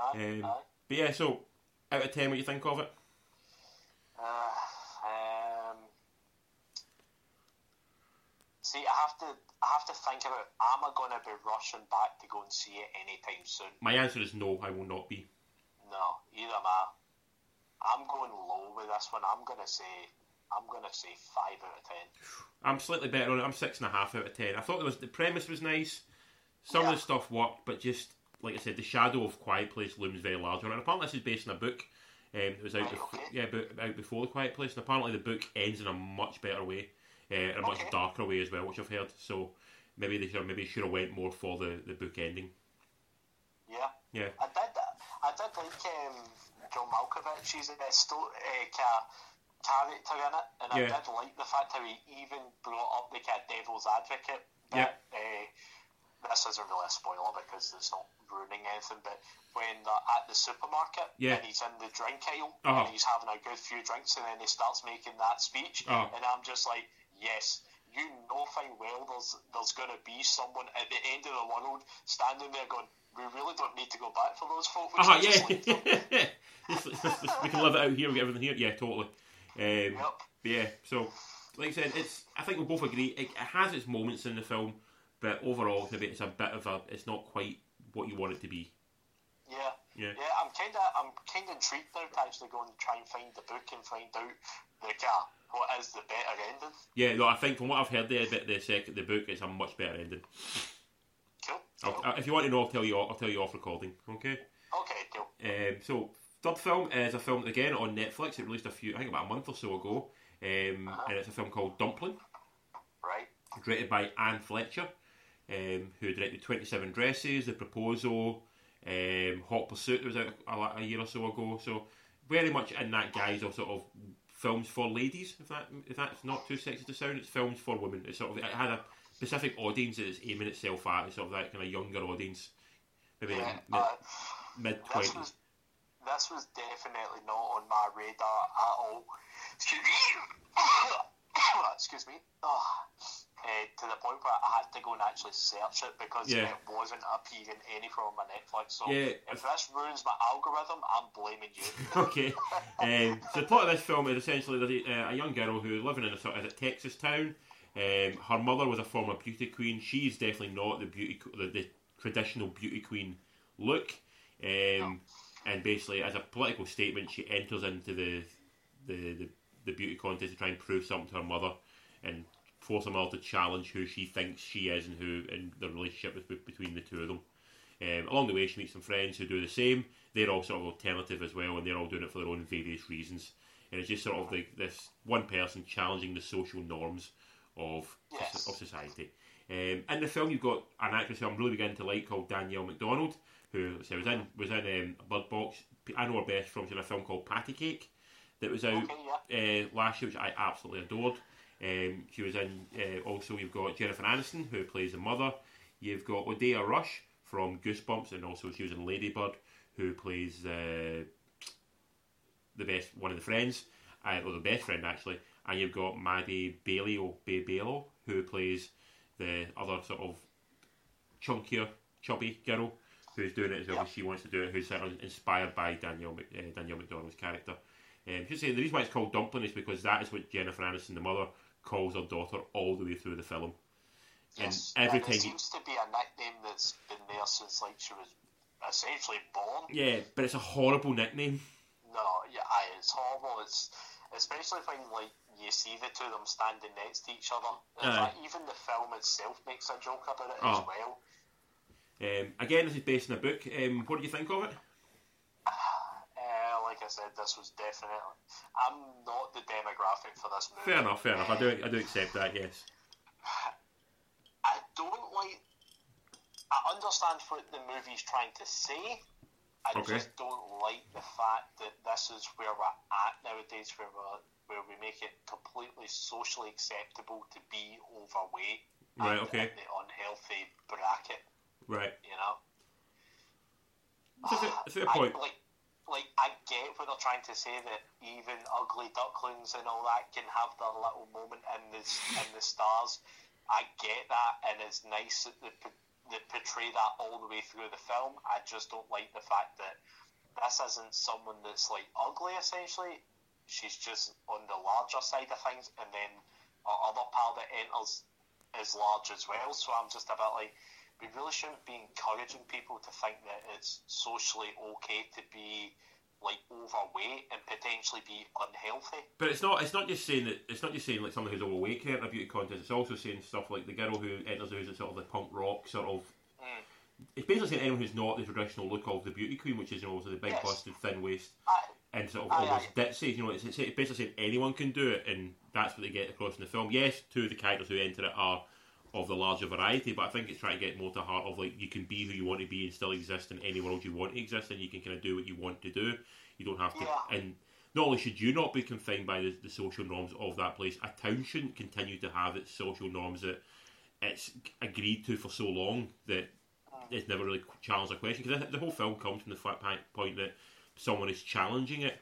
C: Aye,
B: Um,
C: aye.
B: But yeah, so out of ten, what do you think of it?
C: Uh, um, see, I have to, I have to think about. Am I going to be rushing back to go and see it anytime soon?
B: My answer is no. I will not be.
C: No, either am I. I'm going low with this one. I'm going to say, I'm going to say five out of ten.
B: I'm slightly better on it. I'm six and a half out of ten. I thought it was the premise was nice. Some
C: Yeah.
B: of the stuff worked, but just like I said, the shadow of Quiet Place looms very large on it. And apparently, this is based on a book. Um, it was out,
C: Right,
B: befo- yeah, out before the Quiet Place, and apparently the book ends in a much better way, uh, in a much
C: Okay.
B: darker way as well, which I've heard. So maybe they should maybe should have went more for the, the book ending.
C: Yeah,
B: Yeah,
C: I did. I did like um, John Malkovich's uh, sto- uh, ca- character in it, and
B: Yeah.
C: I did like the fact how he even brought up the kind of devil's advocate. Bit.
B: Yeah.
C: Uh, this isn't really a spoiler because it's not ruining anything, but when they're at the supermarket
B: Yeah.
C: and he's in the drink aisle
B: Uh-huh.
C: and he's having a good few drinks, and then he starts making that speech,
B: Uh-huh.
C: and I'm just like, yes. You know fine well there's there's going to be someone at the end of the world standing there going, we really don't need to go back for those folk. We should just leave them." <laughs>
B: yeah. We can live it out here. We get everything here. Yeah, totally. Um,
C: Yep.
B: Yeah, so like I said, it's. I think we both agree it, it has its moments in the film, but overall, maybe it's a bit of a. It's not quite what you want it to be.
C: Yeah.
B: Yeah.
C: Yeah, I'm kind of I'm kind of intrigued now to actually go and try and find the book and find out the car what is the better ending.
B: Yeah, no, I think from what I've heard there, the, the second the book, is a much better ending.
C: Cool. Cool.
B: uh, if you want to know, I'll tell you. I'll tell you off recording. Okay.
C: okay, cool.
B: Um, so third film is a film again on Netflix. It released a few, I think about a month or so ago, um, and it's a film called Dumpling,
C: Right.
B: directed by Anne Fletcher, um, who directed Twenty Seven Dresses, The Proposal, um, Hot Pursuit. That was out a, a year or so ago. So very much in that guise of sort of films for ladies. If that if that's not too sexy to sound, it's films for women. It's sort of it had a specific audience that it's aiming itself at. It's sort of that kind of younger audience, maybe
C: Yeah,
B: mid
C: uh,
B: mid
C: this
B: twenties.
C: was this was definitely not on my radar at all. Excuse me. <coughs> Excuse me. Oh. Uh, to the point where I had to go and actually search it because
B: Yeah.
C: it wasn't appearing anywhere on my Netflix. So
B: Yeah.
C: if this ruins my algorithm, I'm blaming you. <laughs>
B: okay. Um, so the plot of this film is essentially a, uh, a young girl who's living in a sort of is it Texas town. Um, her mother was a former beauty queen. She's definitely not the beauty the, the traditional beauty queen look. Um, and basically, as a political statement, she enters into the the, the the beauty contest to try and prove something to her mother and force mother to challenge who she thinks she is and who and the relationship between the two of them. Um, along the way, she meets some friends who do the same. They're all sort of alternative as well, and they're all doing it for their own various reasons. And it's just sort of like this one person challenging the social norms of
C: Yes.
B: of society. Um, in the film, you've got an actress who I'm really beginning to like called Danielle Macdonald, who so was in was in um, Bird Box. I know her best from she's in a film called Patty Cake that was out
C: Okay, yeah.
B: uh, last year, which I absolutely adored. Um, she was in. Uh, also, you've got Jennifer Aniston, who plays the mother. You've got Odeya Rush from Goosebumps, and also she was in Ladybird, who plays uh, the best one of the friends, uh, or the best friend actually. And you've got Maddie Bailey or Bay Balo, who plays the other sort of chunkier, chubby girl who's doing it as well
C: Yeah.
B: as she wants to do it, who's sort of inspired by Danielle Mc- uh, Danielle Macdonald's character. Um, should say the reason why it's called Dumpling is because that is what Jennifer Aniston, the mother, calls her daughter all the way through the film.
C: Yes.
B: And every
C: and
B: time
C: it seems to be a nickname that's been there since like she was essentially born.
B: yeah, but it's a horrible nickname.
C: No, yeah, aye, it's horrible. It's especially when like you see the two of them standing next to each other. Fact, even the film itself makes a joke about it
B: Oh.
C: as well.
B: Um, again, this is based on a book. Um, what do you think of it?
C: Like I said, this was definitely. I'm not the demographic for this movie.
B: Fair enough, fair enough. I do, I do accept that. Yes.
C: I don't like. I understand what the movie's trying to say. I
B: Okay.
C: just don't like the fact that this is where we're at nowadays, where we where we make it completely socially acceptable to be overweight
B: Right,
C: and
B: okay.
C: in the unhealthy bracket.
B: Right.
C: You know,
B: It's a, it's a
C: I,
B: point.
C: like, like I get what they're trying to say that even ugly ducklings and all that can have their little moment in the in the stars. I get that, and it's nice that they, they portray that all the way through the film. I just don't like the fact that this isn't someone that's like ugly. Essentially, she's just on the larger side of things, and then our other pal that enters is large as well. So I'm just a bit like, we really shouldn't be encouraging people to think that it's socially okay to be like overweight and potentially be unhealthy.
B: But it's not. It's not just saying that. It's not just saying like someone who's overweight can't enter a beauty contest. It's also saying stuff like the girl who enters who's a sort of the punk rock sort of.
C: Mm.
B: It's basically saying anyone who's not the traditional look of the beauty queen, which is you know also the big
C: Yes.
B: busted thin waist
C: I,
B: and sort of
C: Aye,
B: almost ditzy. You know, it's, it's basically saying anyone can do it, and that's what they get across in the film. Yes, two of the characters who enter it are of the larger variety, but I think it's trying to get more to heart of like you can be who you want to be and still exist in any world you want to exist in. You can kind of do what you want to do. You don't have to,
C: Yeah.
B: and not only should you not be confined by the, the social norms of that place, a town shouldn't continue to have its social norms that it's agreed to for so long that it's never really challenged a question. Because the whole film comes from the fact point that someone is challenging it.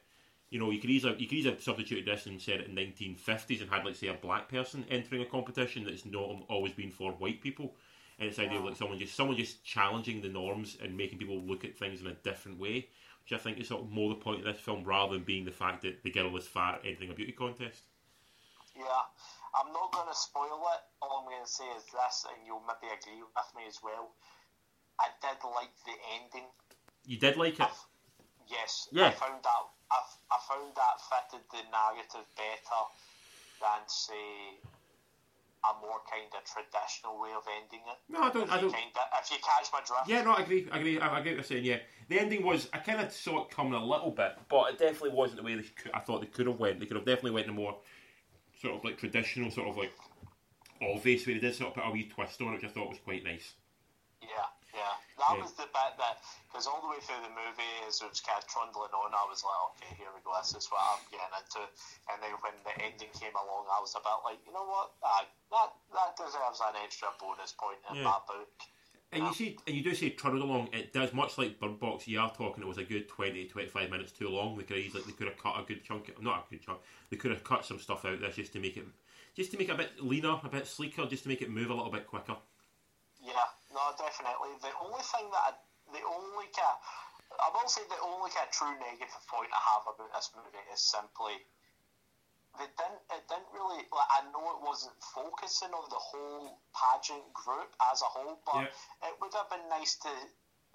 B: You know, you could easily you could easily have substituted this and said it in 1950s and had like say a black person entering a competition that's not always been for white people. And it's the idea of like someone just someone just challenging the norms and making people look at things in a different way, which I think is sort of more the point of this film rather than being the fact that the girl is fat entering a beauty contest.
C: yeah, I'm not going to spoil it. All I'm going to say is this, and you'll maybe agree with me as well. I did like the ending.
B: You did like it,
C: Yes,
B: Yeah.
C: I found that I, I found that fitted the narrative better than say a more kind of traditional way of ending it.
B: No, I don't.
C: If
B: I
C: you
B: don't.
C: Kind of, if you catch my drift.
B: Yeah, no, I agree. I agree. I, I get what you're saying. Yeah, the ending was. I kind of saw it coming a little bit, but it definitely wasn't the way they could, I thought they could have went. They could have definitely went in a more sort of like traditional, sort of like obvious way. They did sort of put a wee twist on it, which I thought was quite nice.
C: That
B: Yeah.
C: was the bit that, because all the way through the movie, as it was kind of trundling on, I was like, okay, here we go, this is what I'm getting into. And then when the ending came along, I was about like, you know what, uh, that that deserves an extra bonus point in
B: Yeah.
C: my book.
B: And you see, and you do say trundled along. It does much like Bird Box. You are talking. It was a good 20, 25 minutes too long. They could have easily, they could have cut a good chunk. Not a good chunk. They could have cut some stuff out this just to make it, just to make it a bit leaner, a bit sleeker, just to make it move a little bit quicker.
C: Yeah, no, definitely. The only thing that, I, the only kind I will say the only kind of true negative point I have about this movie is simply they didn't it didn't really like I know it wasn't focusing on the whole pageant group as a whole, but it would have been nice to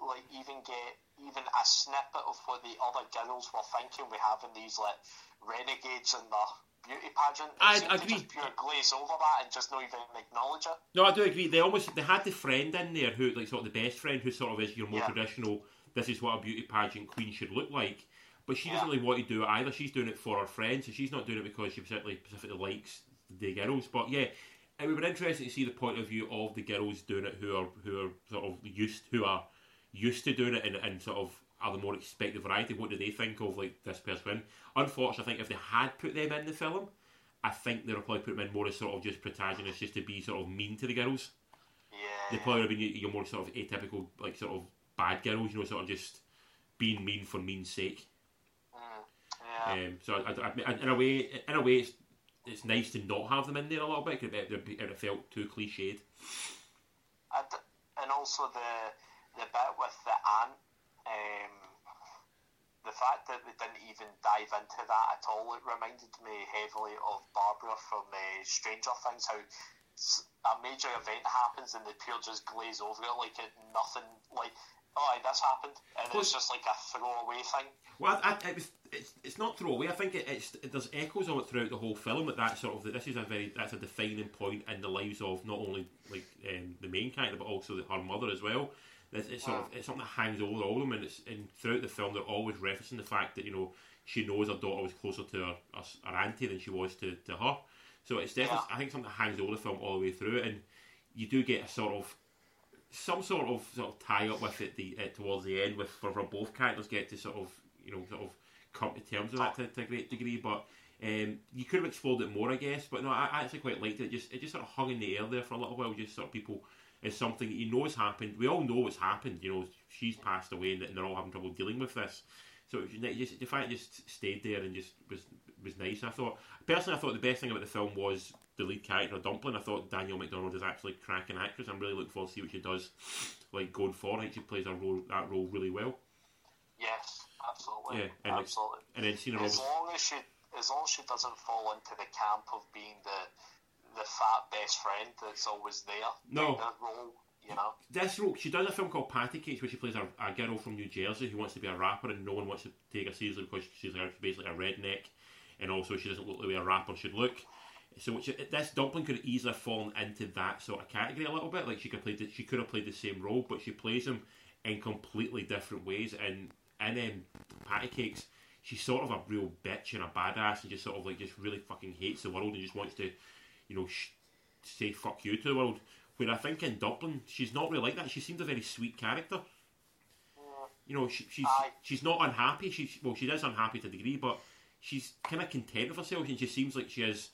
C: like even get even a snippet of what the other girls were thinking. We have in these like renegades in the beauty pageant.
B: I agree.
C: Just pure glaze over that and just not even acknowledge it.
B: No, I do agree. They almost they had the friend in there who like sort of the best friend who sort of is your more
C: Yeah.
B: traditional. This is what a beauty pageant queen should look like. But she doesn't really want to do it either. She's doing it for her friends, so she's not doing it because she specifically specifically likes the girls. But yeah, it would be interesting to see the point of view of the girls doing it who are who are sort of used who are used to doing it and, and sort of are the more expected variety. What do they think of like this person? Unfortunately, I think if they had put them in the film, I think they would probably put them in more as sort of just protagonists, just to be sort of mean to the girls.
C: Yeah.
B: They probably would have been your- more sort of atypical, like sort of bad girls, you know, sort of just being mean for mean's sake.
C: yeah.
B: Um, so I, I, I, in a way, in a way, it's, it's nice to not have them in there a little bit because it, it, it felt too cliched.
C: and, and also the the bit with the aunt, um, the fact that they didn't even dive into that at all, it reminded me heavily of Barbara from uh, Stranger Things. How a major event happens and they pure just glaze over it like it nothing, like oh this happened, and
B: Well,
C: it's just like a throwaway thing.
B: Well, I, I, it was, it's, it's not throwaway. I think it, it's it, there's echoes of it throughout the whole film. That that sort of that this is a very that's a defining point in the lives of not only like um, the main character but also the, her mother as well. It's, it's sort of it's something that hangs over all of them, and it's and throughout the film they're always referencing the fact that you know she knows her daughter was closer to her, her, her auntie than she was to, to her. So it's definitely. I think something that hangs over the film all the way through, and you do get a sort of some sort of sort of tie up with it the uh, towards the end with for, for both characters get to sort of you know sort of come to terms with that to, to a great degree but um, you could have explored it more I guess but no I, I actually quite liked it. it just it just sort of hung in the air there for a little while just sort of people it's something that you know has happened we all know what's happened you know she's passed away and, they're all having trouble dealing with this so it was, just the fact it just stayed there and just was was nice I thought personally I thought the best thing about the film was the lead character Dumpling. I thought Danielle Macdonald is actually a cracking actress. I'm really looking forward to see what she does, like going forward. I think she plays a role, that role really well.
C: Yes, absolutely,
B: Yeah, and like-
C: absolutely.
B: And then seeing her
C: as long as she as long as she doesn't fall into the camp of being the the fat best friend that's always there
B: No.
C: role, you know.
B: this role, she does a film called Patty Cakes where she plays a, a girl from New Jersey who wants to be a rapper and no one wants to take her seriously because she's basically a redneck and also she doesn't look the way a rapper should look. So she, this dumpling could have easily fallen into that sort of category a little bit. Like she could play, she could have played the same role, but she plays them in completely different ways. And in um, Patty Cakes, she's sort of a real bitch and a badass, and just sort of like just really fucking hates the world and just wants to, you know, sh- say fuck you to the world. Where I think in Dumpling, she's not really like that. She seems a very sweet character. You know, she, she's
C: Aye.
B: she's not unhappy. She's well, she is unhappy to a degree, but she's kind of content with herself, and she seems like she is.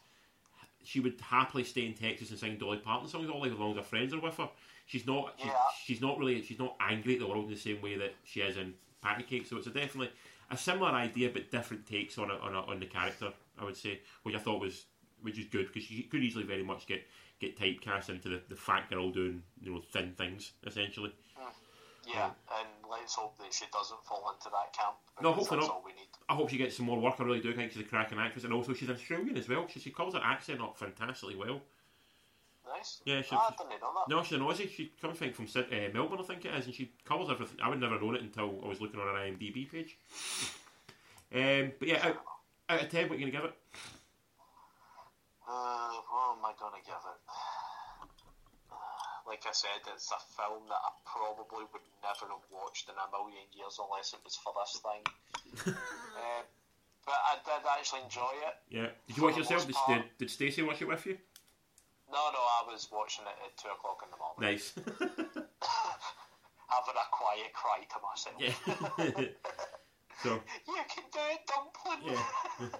B: She would happily stay in Texas and sing Dolly Parton songs all life as long as her friends are with her. She's not. She's,
C: Yeah.
B: she's not really. She's not angry at the world in the same way that she is in Patty Cake. So it's a definitely a similar idea, but different takes on it on, a, on the character. I would say, which I thought was which is good because she could easily very much get get typecast into the, the fat girl doing you know thin things essentially.
C: Yeah, and let's hope that she doesn't fall into that camp.
B: No, hopefully
C: that's
B: not.
C: all we need.
B: I hope she gets some more work. I really do think she's a cracking actress, and also she's Australian as well. She, she calls her accent up fantastically well.
C: Nice.
B: Yeah, she-
C: Ah, I didn't know that.
B: No, she's an Aussie. She comes I think, from uh, Melbourne, I think it is, and she covers everything. I would never known it until I was looking on her IMDb page. <laughs> Um, but yeah, out, out of ten, what are you gonna give it?
C: Uh, what am I gonna give it? <sighs> Like I said, it's a film that I probably would never have watched in a million years unless it was for this thing. <laughs> uh, but I did actually enjoy it.
B: Yeah. Did you watch yourself? Did,
C: most
B: did, did Stacey watch it with you?
C: No, no, I was watching it at two o'clock in the morning,
B: Nice. <laughs>
C: having a quiet cry to myself.
B: yeah. <laughs> so
C: You can do it, dumpling.
B: yeah. <laughs>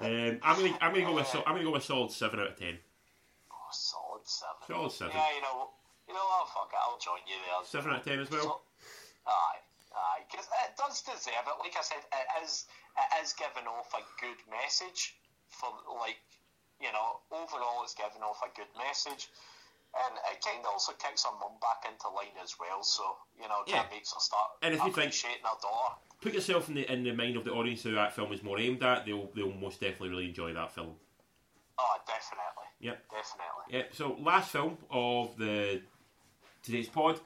B: Um, I'm gonna I'm gonna go with I'm gonna go with solid seven out of ten.
C: Oh, solid seven.
B: Solid seven.
C: Yeah, you know, you know what? Fuck it, I'll join you there.
B: Seven out of ten as well.
C: So, aye, aye, because it does deserve it. Like I said, it is it is giving off a good message for like you know overall it's giving off a good message. And it kind of also kicks her mum back into line as well, so you know,
B: Yeah.
C: that makes her start
B: And if you think-
C: appreciating her daughter.
B: Put yourself in the in the mind of the audience who that film is more aimed at. They'll they'll most definitely really enjoy that film.
C: Oh, definitely,
B: Yep.
C: definitely.
B: Yep. So last film of the today's pod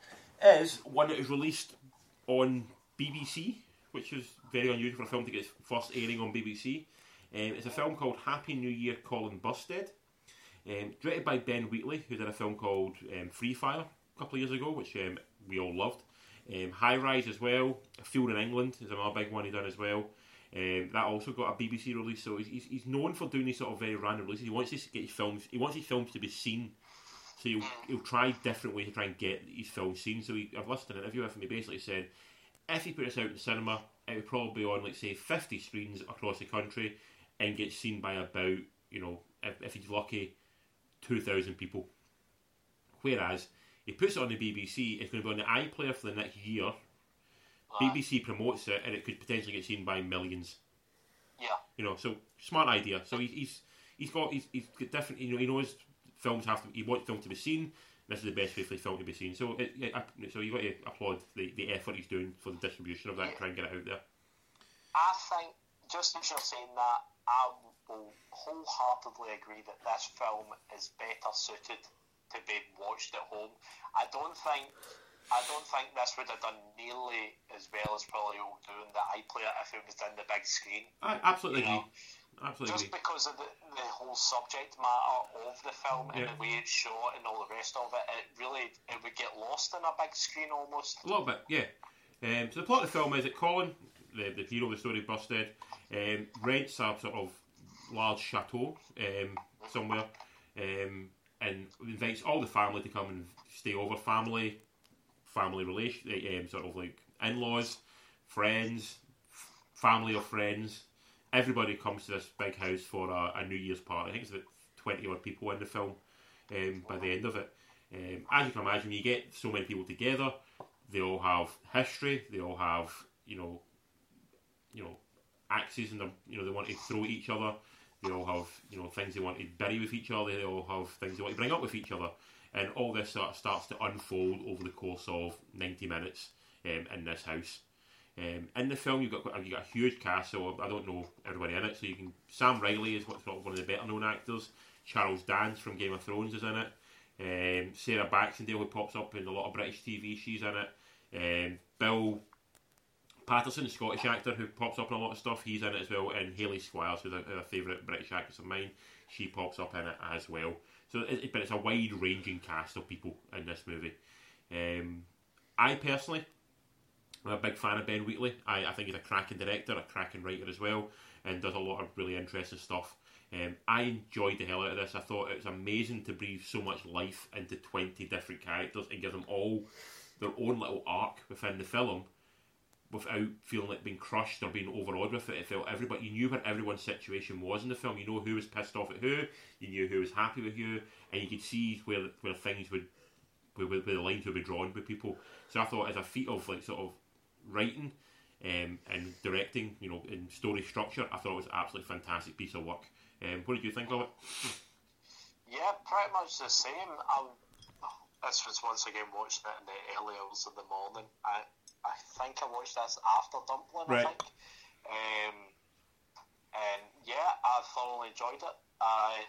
B: is one that was released on BBC, which is very unusual for a film to get its first airing on BBC. Um, it's a film called Happy New Year, Colin Burstead. Um, directed by Ben Wheatley, who did a film called um, Free Fire a couple of years ago, which um, we all loved. Um, High Rise as well. Field in England is another big one he done as well. Um, that also got a BBC release, so he's, he's, he's known for doing these sort of very random releases. He wants to get his films. He wants his films to be seen, so he'll, he'll try different ways to try and get his films seen. So he, I've listened to an interview with him. He basically said, if he put this out in cinema, it would probably be on like say fifty screens across the country and get seen by about you know if, if he's lucky, two thousand people. Whereas he puts it on the BBC, it's going to be on the iPlayer for the next year. BBC promotes it, and it could potentially get seen by millions.
C: Yeah,
B: You know, so smart idea. So he, he's he's got he's, he's got different. You know, he knows films have to. He wants film to be seen. This is the best way for his film to be seen. So it, yeah, I- so you got to applaud the, the effort he's doing for the distribution of that, and try and get it out there.
C: I think just as you're saying that, I will wholeheartedly agree that this film is better suited to be watched at home. I don't think I don't think this would have done nearly as well as probably will do in the iPlayer if it was in the big screen.
B: I absolutely
C: You
B: agree.
C: know,
B: Absolutely
C: Just because of the, the whole subject matter of the film and
B: Yeah.
C: the way it's shot and all the rest of it, it really it would get lost in a big screen almost.
B: A little bit, yeah. Um, so the plot of the film is that Colin, the, the hero of the story, Burstead, um, rents a sort of large chateau um, somewhere, um, and invites all the family to come and stay over. Family, family relation, um, sort of like in-laws, friends, f- family of friends. Everybody comes to this big house for a, a New Year's party. I think it's about twenty odd people in the film. Um, by the end of it, um, as you can imagine, you get so many people together. They all have history. They all have, you know, you know, axes and you know they want to throw at each other. They all have, you know, things they want to bury with each other. They all have things they want to bring up with each other, and all this sort of starts to unfold over the course of ninety minutes um, in this house. Um, in the film, you've got you've got a huge cast. So I don't know everybody in it. So you can Sam Riley is what's one of the better known actors. Charles Dance from Game of Thrones is in it. Um, Sarah Baxendale, who pops up in a lot of British TV, she's in it. Um, Bill Paterson, Scottish actor who pops up in a lot of stuff, he's in it as well. And Hayley Squires, who's a, a favourite British actress of mine, she pops up in it as well. So, it, but it's a wide-ranging cast of people in this movie. Um, I personally, I'm a big fan of Ben Wheatley. I, I think he's a cracking director, a cracking writer as well, and does a lot of really interesting stuff. Um, I enjoyed the hell out of this. I thought it was amazing to breathe so much life into 20 different characters and give them all their own little arc within the film without feeling like being crushed or being overawed with it. It felt everybody you knew where everyone's situation was in the film. You know who was pissed off at who, you knew who was happy with who, and you could see where where things would where, where the lines would be drawn with people. So I thought as a feat of like sort of writing um, and directing, you know, in story structure, I thought it was an absolutely fantastic piece of work. Um, what did you think of it?
C: Yeah, pretty much the same. Um, this was once again watching it in the early hours of the morning. I I think I watched this after Dumpling.
B: Right.
C: I think. Um, and yeah, I thoroughly enjoyed it. I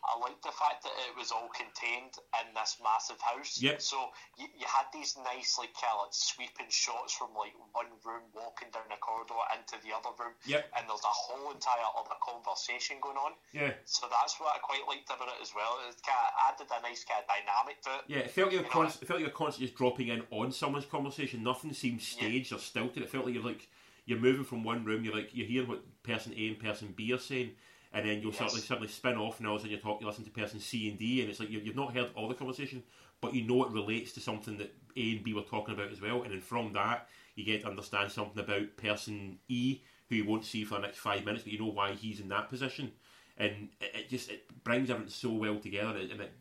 C: I liked the fact that it was all contained in this massive house.
B: Yep.
C: So you, you had these nice like kind of like sweeping shots from like one room walking down a corridor into the other room.
B: Yep.
C: And there's a whole entire other conversation going on.
B: Yeah.
C: So that's what I quite liked about it as well. It kind of added a nice kind of dynamic to it.
B: Yeah, it felt you were
C: You know,
B: const- it felt like you were constantly just dropping in on someone's conversation. Nothing seemed staged or stilted. It felt like you're like you're moving from one room. You're like you're hearing what person A and person B are saying, and then you'll
C: Yes.
B: suddenly suddenly spin off, and all of a sudden you talk, you listen to person C and D, and it's like you, you've not heard all the conversation, but you know it relates to something that A and B were talking about as well, and then from that you get to understand something about person E who you won't see for the next five minutes, but you know why he's in that position, and it, it just it brings everything so well together, and it, and it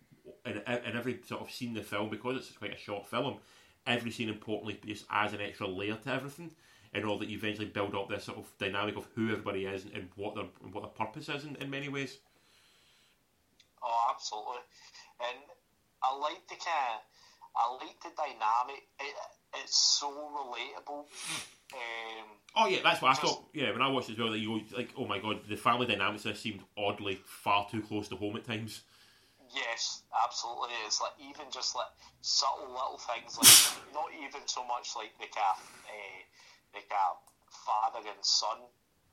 B: and, and every sort of scene in the film because it's quite a short film. Every scene importantly just adds an extra layer to everything, in order that you eventually build up this sort of dynamic of who everybody is and, and what their and what their purpose is in, in many ways.
C: Oh, absolutely. And I like the kind of, I like the dynamic. It, it's so relatable. <laughs> Um,
B: Oh yeah, that's what I thought. Yeah, when I watched it as well, that you go, like, oh my god, the family dynamics there seemed oddly far too close to home at times.
C: yes, absolutely. It's like even just like subtle little things, like not even so much like the of, uh, kind of father and son.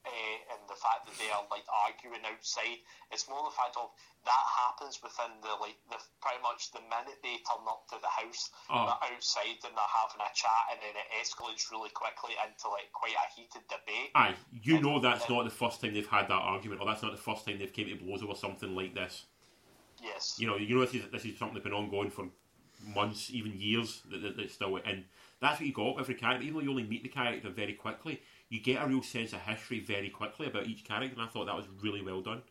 C: Uh, and the fact that they are like arguing outside, it's more the fact of that happens within the like the pretty much the minute they turn up to the house,
B: Oh.
C: they're outside and they're having a chat, and then it escalates really quickly into like quite a heated debate.
B: Aye, you know that's not the first time they've had that argument, or that's not the first time they've came to blows over something like this.
C: Yes.
B: You know, you know this is this is something that's been ongoing for months, even years. That, that, that's still, and that's what you got with every character. Even though you only meet the character very quickly, you get a real sense of history very quickly about each character, and I thought that was really well done.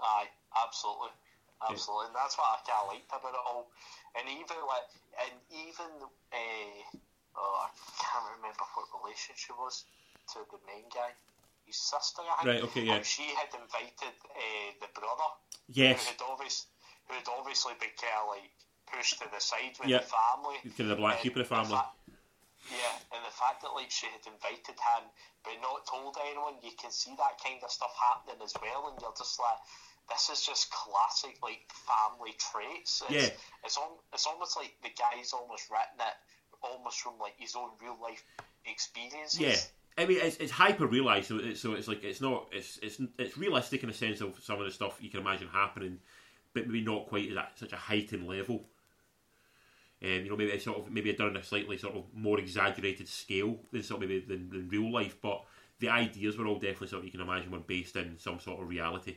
C: Aye, absolutely, absolutely, and that's what I kind of liked about it all. And even like, and even uh, oh, I can't remember what relation she was to the main guy, his sister. I think.
B: Right, okay, yeah.
C: How she had invited uh, the brother,
B: Yes,
C: who had obviously, who had obviously been kind of like pushed to the side with
B: Yeah.
C: the family.
B: kind of the black sheep of the family.
C: fact- yeah, and the fact that like she had invited him but not told anyone, you can see that kind of stuff happening as well, and you're just like, this is just classic like family traits. It's,
B: Yeah.
C: it's al- it's almost like the guy's almost written it almost from like his own real life experiences.
B: Yeah, I mean it's, it's hyper realised, so it's, so it's like it's not it's it's it's realistic in a sense of some of the stuff you can imagine happening, but maybe not quite at such a heightened level. Um, you know, maybe it's sort of maybe done on a slightly sort of more exaggerated scale than sort of maybe than, than real life, but the ideas were all definitely sort of you can imagine were based in some sort of reality.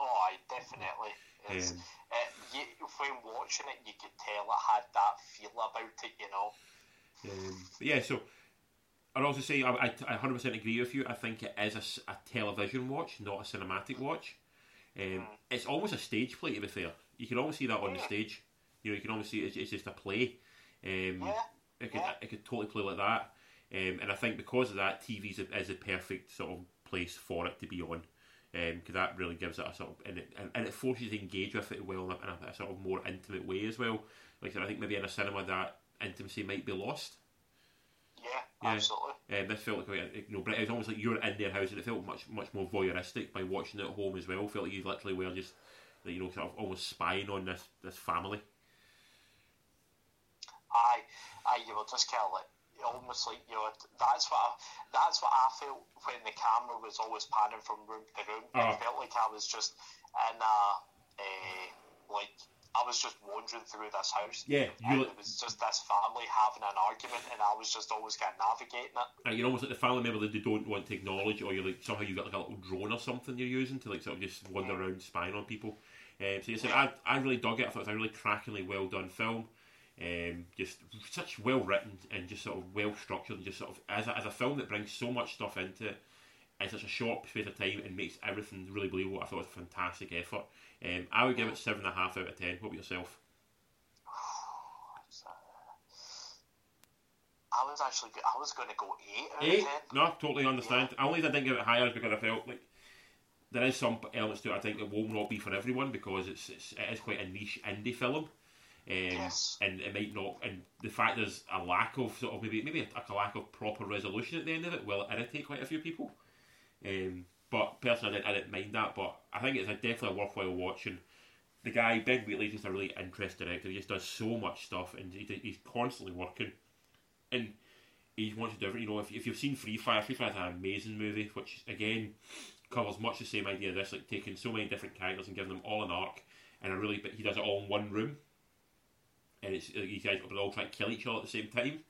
C: Oh, I definitely.
B: Um,
C: uh, you, when watching it, you could tell it had that feel about it. You know.
B: Um, yeah, so I'd also say I, I, I 100% agree with you. I think it is a television watch, not a cinematic watch. Um, It's almost a stage play, to be fair. You can almost see that on the stage. You know, you can obviously it's, it's just a play. Um,
C: Yeah,
B: It could
C: yeah.
B: it could totally play like that. Um, and I think because of that, TV is a, is a perfect sort of place for it to be on. Because that really gives it a sort of and it, and, and it forces you to engage with it well in a, in a, sort of more intimate way as well. Like I said, I think maybe in a cinema that intimacy might be lost.
C: Yeah,
B: Yeah.
C: absolutely.
B: Um, this felt like you know, but it was almost like you were in their house, and it felt much much more voyeuristic by watching it at home as well. It felt like you literally were just, you know, sort of almost spying on this this family.
C: I, I, you were just kind of like almost like you know. That's what I, that's what I felt when the camera was always panning from room to room.
B: Ah.
C: It felt like I was just in a, uh, like I was just wandering through this house.
B: Yeah,
C: and
B: you
C: it was just this family having an argument, and I was just always kind of navigating it.
B: like, you're almost like the family member that they don't want to acknowledge, or you're like somehow you got like a little drone or something you're using to like sort of just wander around spying on people. Um, so you said I, I really dug it. I thought it was a really crackingly well done film. Um, just such well written and just sort of well structured and just sort of as a, as a film that brings so much stuff into it in such a short space of time and makes everything really believable. I thought it was a fantastic effort. Um, I would give it seven and a half out of ten. What about yourself?
C: I was actually, I was going to go eight out
B: Eight? No, totally understand. Only I didn't give it higher is because I felt like there is some elements to it I think it will not be for everyone because it's, it's it is quite a niche indie film. Um,
C: Yes.
B: and it might not, and the fact there's a lack of sort of maybe maybe a, a lack of proper resolution at the end of it will irritate quite a few people. Um, but personally, I didn't, I didn't mind that. But I think it's a, definitely worthwhile watching. The guy Ben Wheatley is just a really interesting director. He just does so much stuff, and he, he's constantly working. And he wants to do everything. You know, if, if you've seen Free Fire, Free Fire is an amazing movie, which again covers much the same idea. This like taking so many different characters and giving them all an arc, and a really, but he does it all in one room, and it's like, you guys all try to kill each other at the same time.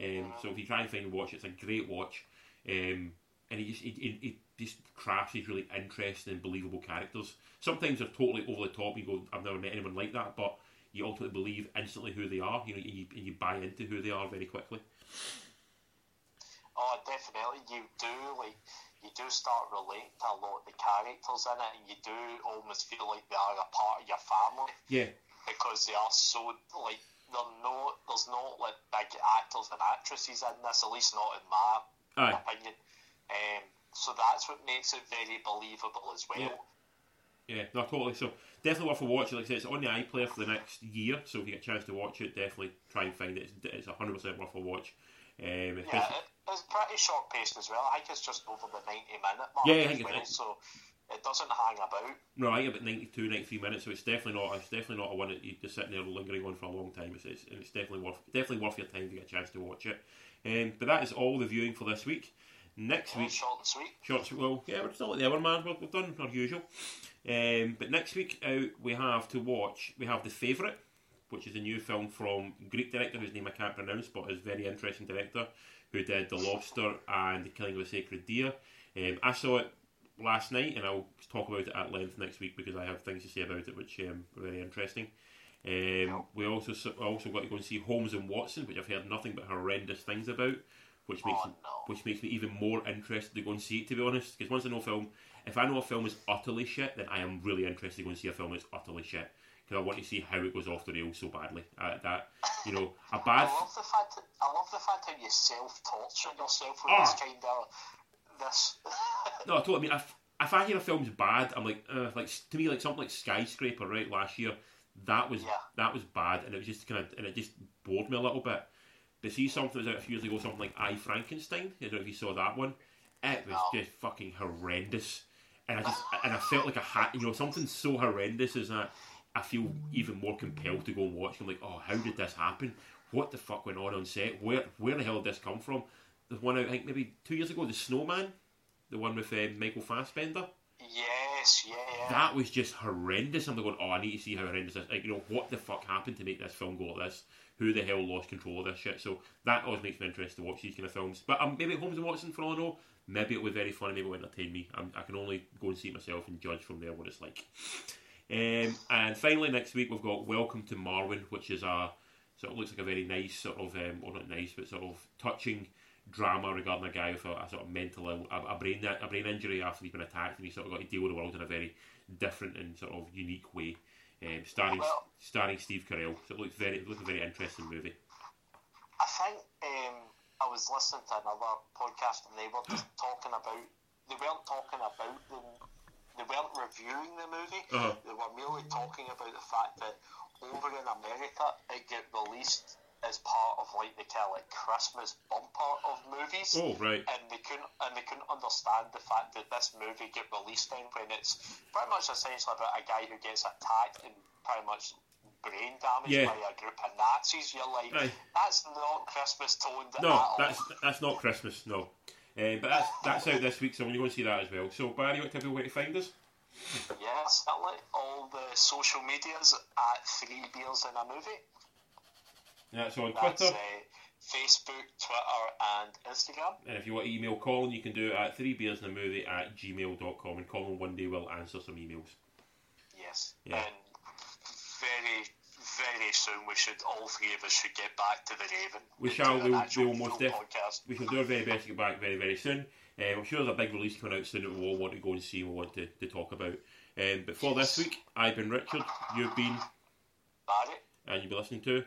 B: Um, so if you try and find a watch, it's a great watch. Um, and he just he, he, he just crafts these really interesting and believable characters. Sometimes they're totally over the top. You go, I've never met anyone like that, but you ultimately believe instantly who they are. You know, and you, and you buy into who they are very quickly.
C: Oh, definitely. You do like you do start relating to a lot of the characters in it, and you do almost feel like they are a part of your family.
B: Yeah.
C: Because they are so like they're no there's not like big actors and actresses in this, at least not in my
B: Aye.
C: opinion. Um, so that's what makes it very believable as well.
B: Yeah. Yeah, no, totally. So definitely worth a watch. Like I said, it's on the iPlayer for the next year. So if you get a chance to watch it, definitely try and find it. It's, it's 100% worth a watch. Um,
C: Yeah, it's pretty short paced as well. I think it's just over the 90 minute mark
B: Yeah, I think
C: well, so it doesn't hang about.
B: Think about 92, 93 minutes, so it's definitely not. It's definitely not a one that you're just sitting there lingering on for a long time. It's, it's, and it's definitely worth definitely worth your time to get a chance to watch it. Um, but that is all the viewing for this week. Next
C: Yeah,
B: week,
C: short and sweet.
B: Shorts, well, yeah, we're still at the hour, man. We're, we've done our usual. Um, but next week out, we have to watch. We have the favourite, which is a new film from Greek director whose name I can't pronounce, but is a very interesting director who did The Lobster and The Killing of a Sacred Deer. Um, I saw it last night, and I'll talk about it at length next week because I have things to say about it, which um, are very interesting. Um, we also also got to go and see Holmes and Watson, which I've heard nothing but horrendous things about, which makes
C: Oh, no.
B: which makes me even more interested to go and see it. To be honest, because once I know a film, if I know a film is utterly shit, then I am really interested to go and see a film that's utterly shit because I want to see how it goes off the rails so badly. Uh, that you know, a bad.
C: love the fact that, I love the fact how you self torture yourself with
B: Ah.
C: this kind of this. <laughs>
B: No, I totally. I mean, if, if I hear a film's bad, I'm like, uh, like to me, like something like Skyscraper, right? Last year, that was
C: Yeah.
B: that was bad, and it was just kind of, and it just bored me a little bit. But see, something that was out a few years ago, something like I Frankenstein. I don't know if you saw that one. It was
C: No.
B: just fucking horrendous, and I just and I felt like I had, you know, something so horrendous is that I feel even more compelled to go and watch. I'm like, oh, how did this happen? What the fuck went on on set? Where where the hell did this come from? There's one I think maybe two years ago, The Snowman, the one with uh, Michael Fassbender.
C: yes, yeah, yeah.
B: That was just horrendous. I'm going, oh, I need to see how horrendous this. Like, you know, what the fuck happened to make this film go like this? Who the hell lost control of this shit? So that always makes me interested to watch these kind of films. But um, maybe Holmes and Watson, for all I know, maybe it will be very funny. Maybe it will entertain me. I'm, I can only go and see it myself and judge from there what it's like. Um, and finally, next week we've got Welcome to Marwen, which is a sort of looks like a very nice sort of, um, or not nice, but sort of touching drama regarding a guy with a, a sort of mental, Ill, a, a brain a brain injury after he's been attacked, and he's sort of got to deal with the world in a very different and sort of unique way. Um, starring
C: Well-
B: starring Steve Carell, so it looks very it looks a very interesting movie.
C: I think um, I was listening to another podcast and they were just <gasps> talking about. They weren't talking about the. They weren't reviewing the movie.
B: Uh-huh.
C: They were merely talking about the fact that over in America it get released as part of like the kind of like Christmas bumper of movies.
B: Oh right,
C: and they couldn't and they couldn't understand the fact that this movie get released then when it's pretty much essentially about a guy who gets attacked and pretty much brain damaged
B: Yeah.
C: by a group of Nazis. You're like,
B: Aye.
C: that's not Christmas toned at
B: no,
C: all.
B: that's that's not Christmas, no. Um, but that's that's out this week, so I'm going to go and see that as well. So Barry, what tell people where to find us?
C: Yeah, certainly. All the social medias at Three Beers in a Movie.
B: Yeah, so on
C: That's
B: Twitter.
C: uh, Facebook, Twitter, and Instagram.
B: And if you want to email Colin, you can do it at threebeersinamovie at gmail.com and Colin one day will answer some emails.
C: Yes.
B: Yeah.
C: And very, very soon we should, all three of us should get back to the Raven.
B: We shall,
C: do
B: we'll-
C: actual
B: we'll most def- We shall do our very best to get back very, very soon. Um, I'm sure there's a big release coming out soon that we all want to go and see and we want to, to talk about. Um, but for this week, I've been Richard, you've been,
C: Barry.
B: and you've been listening to.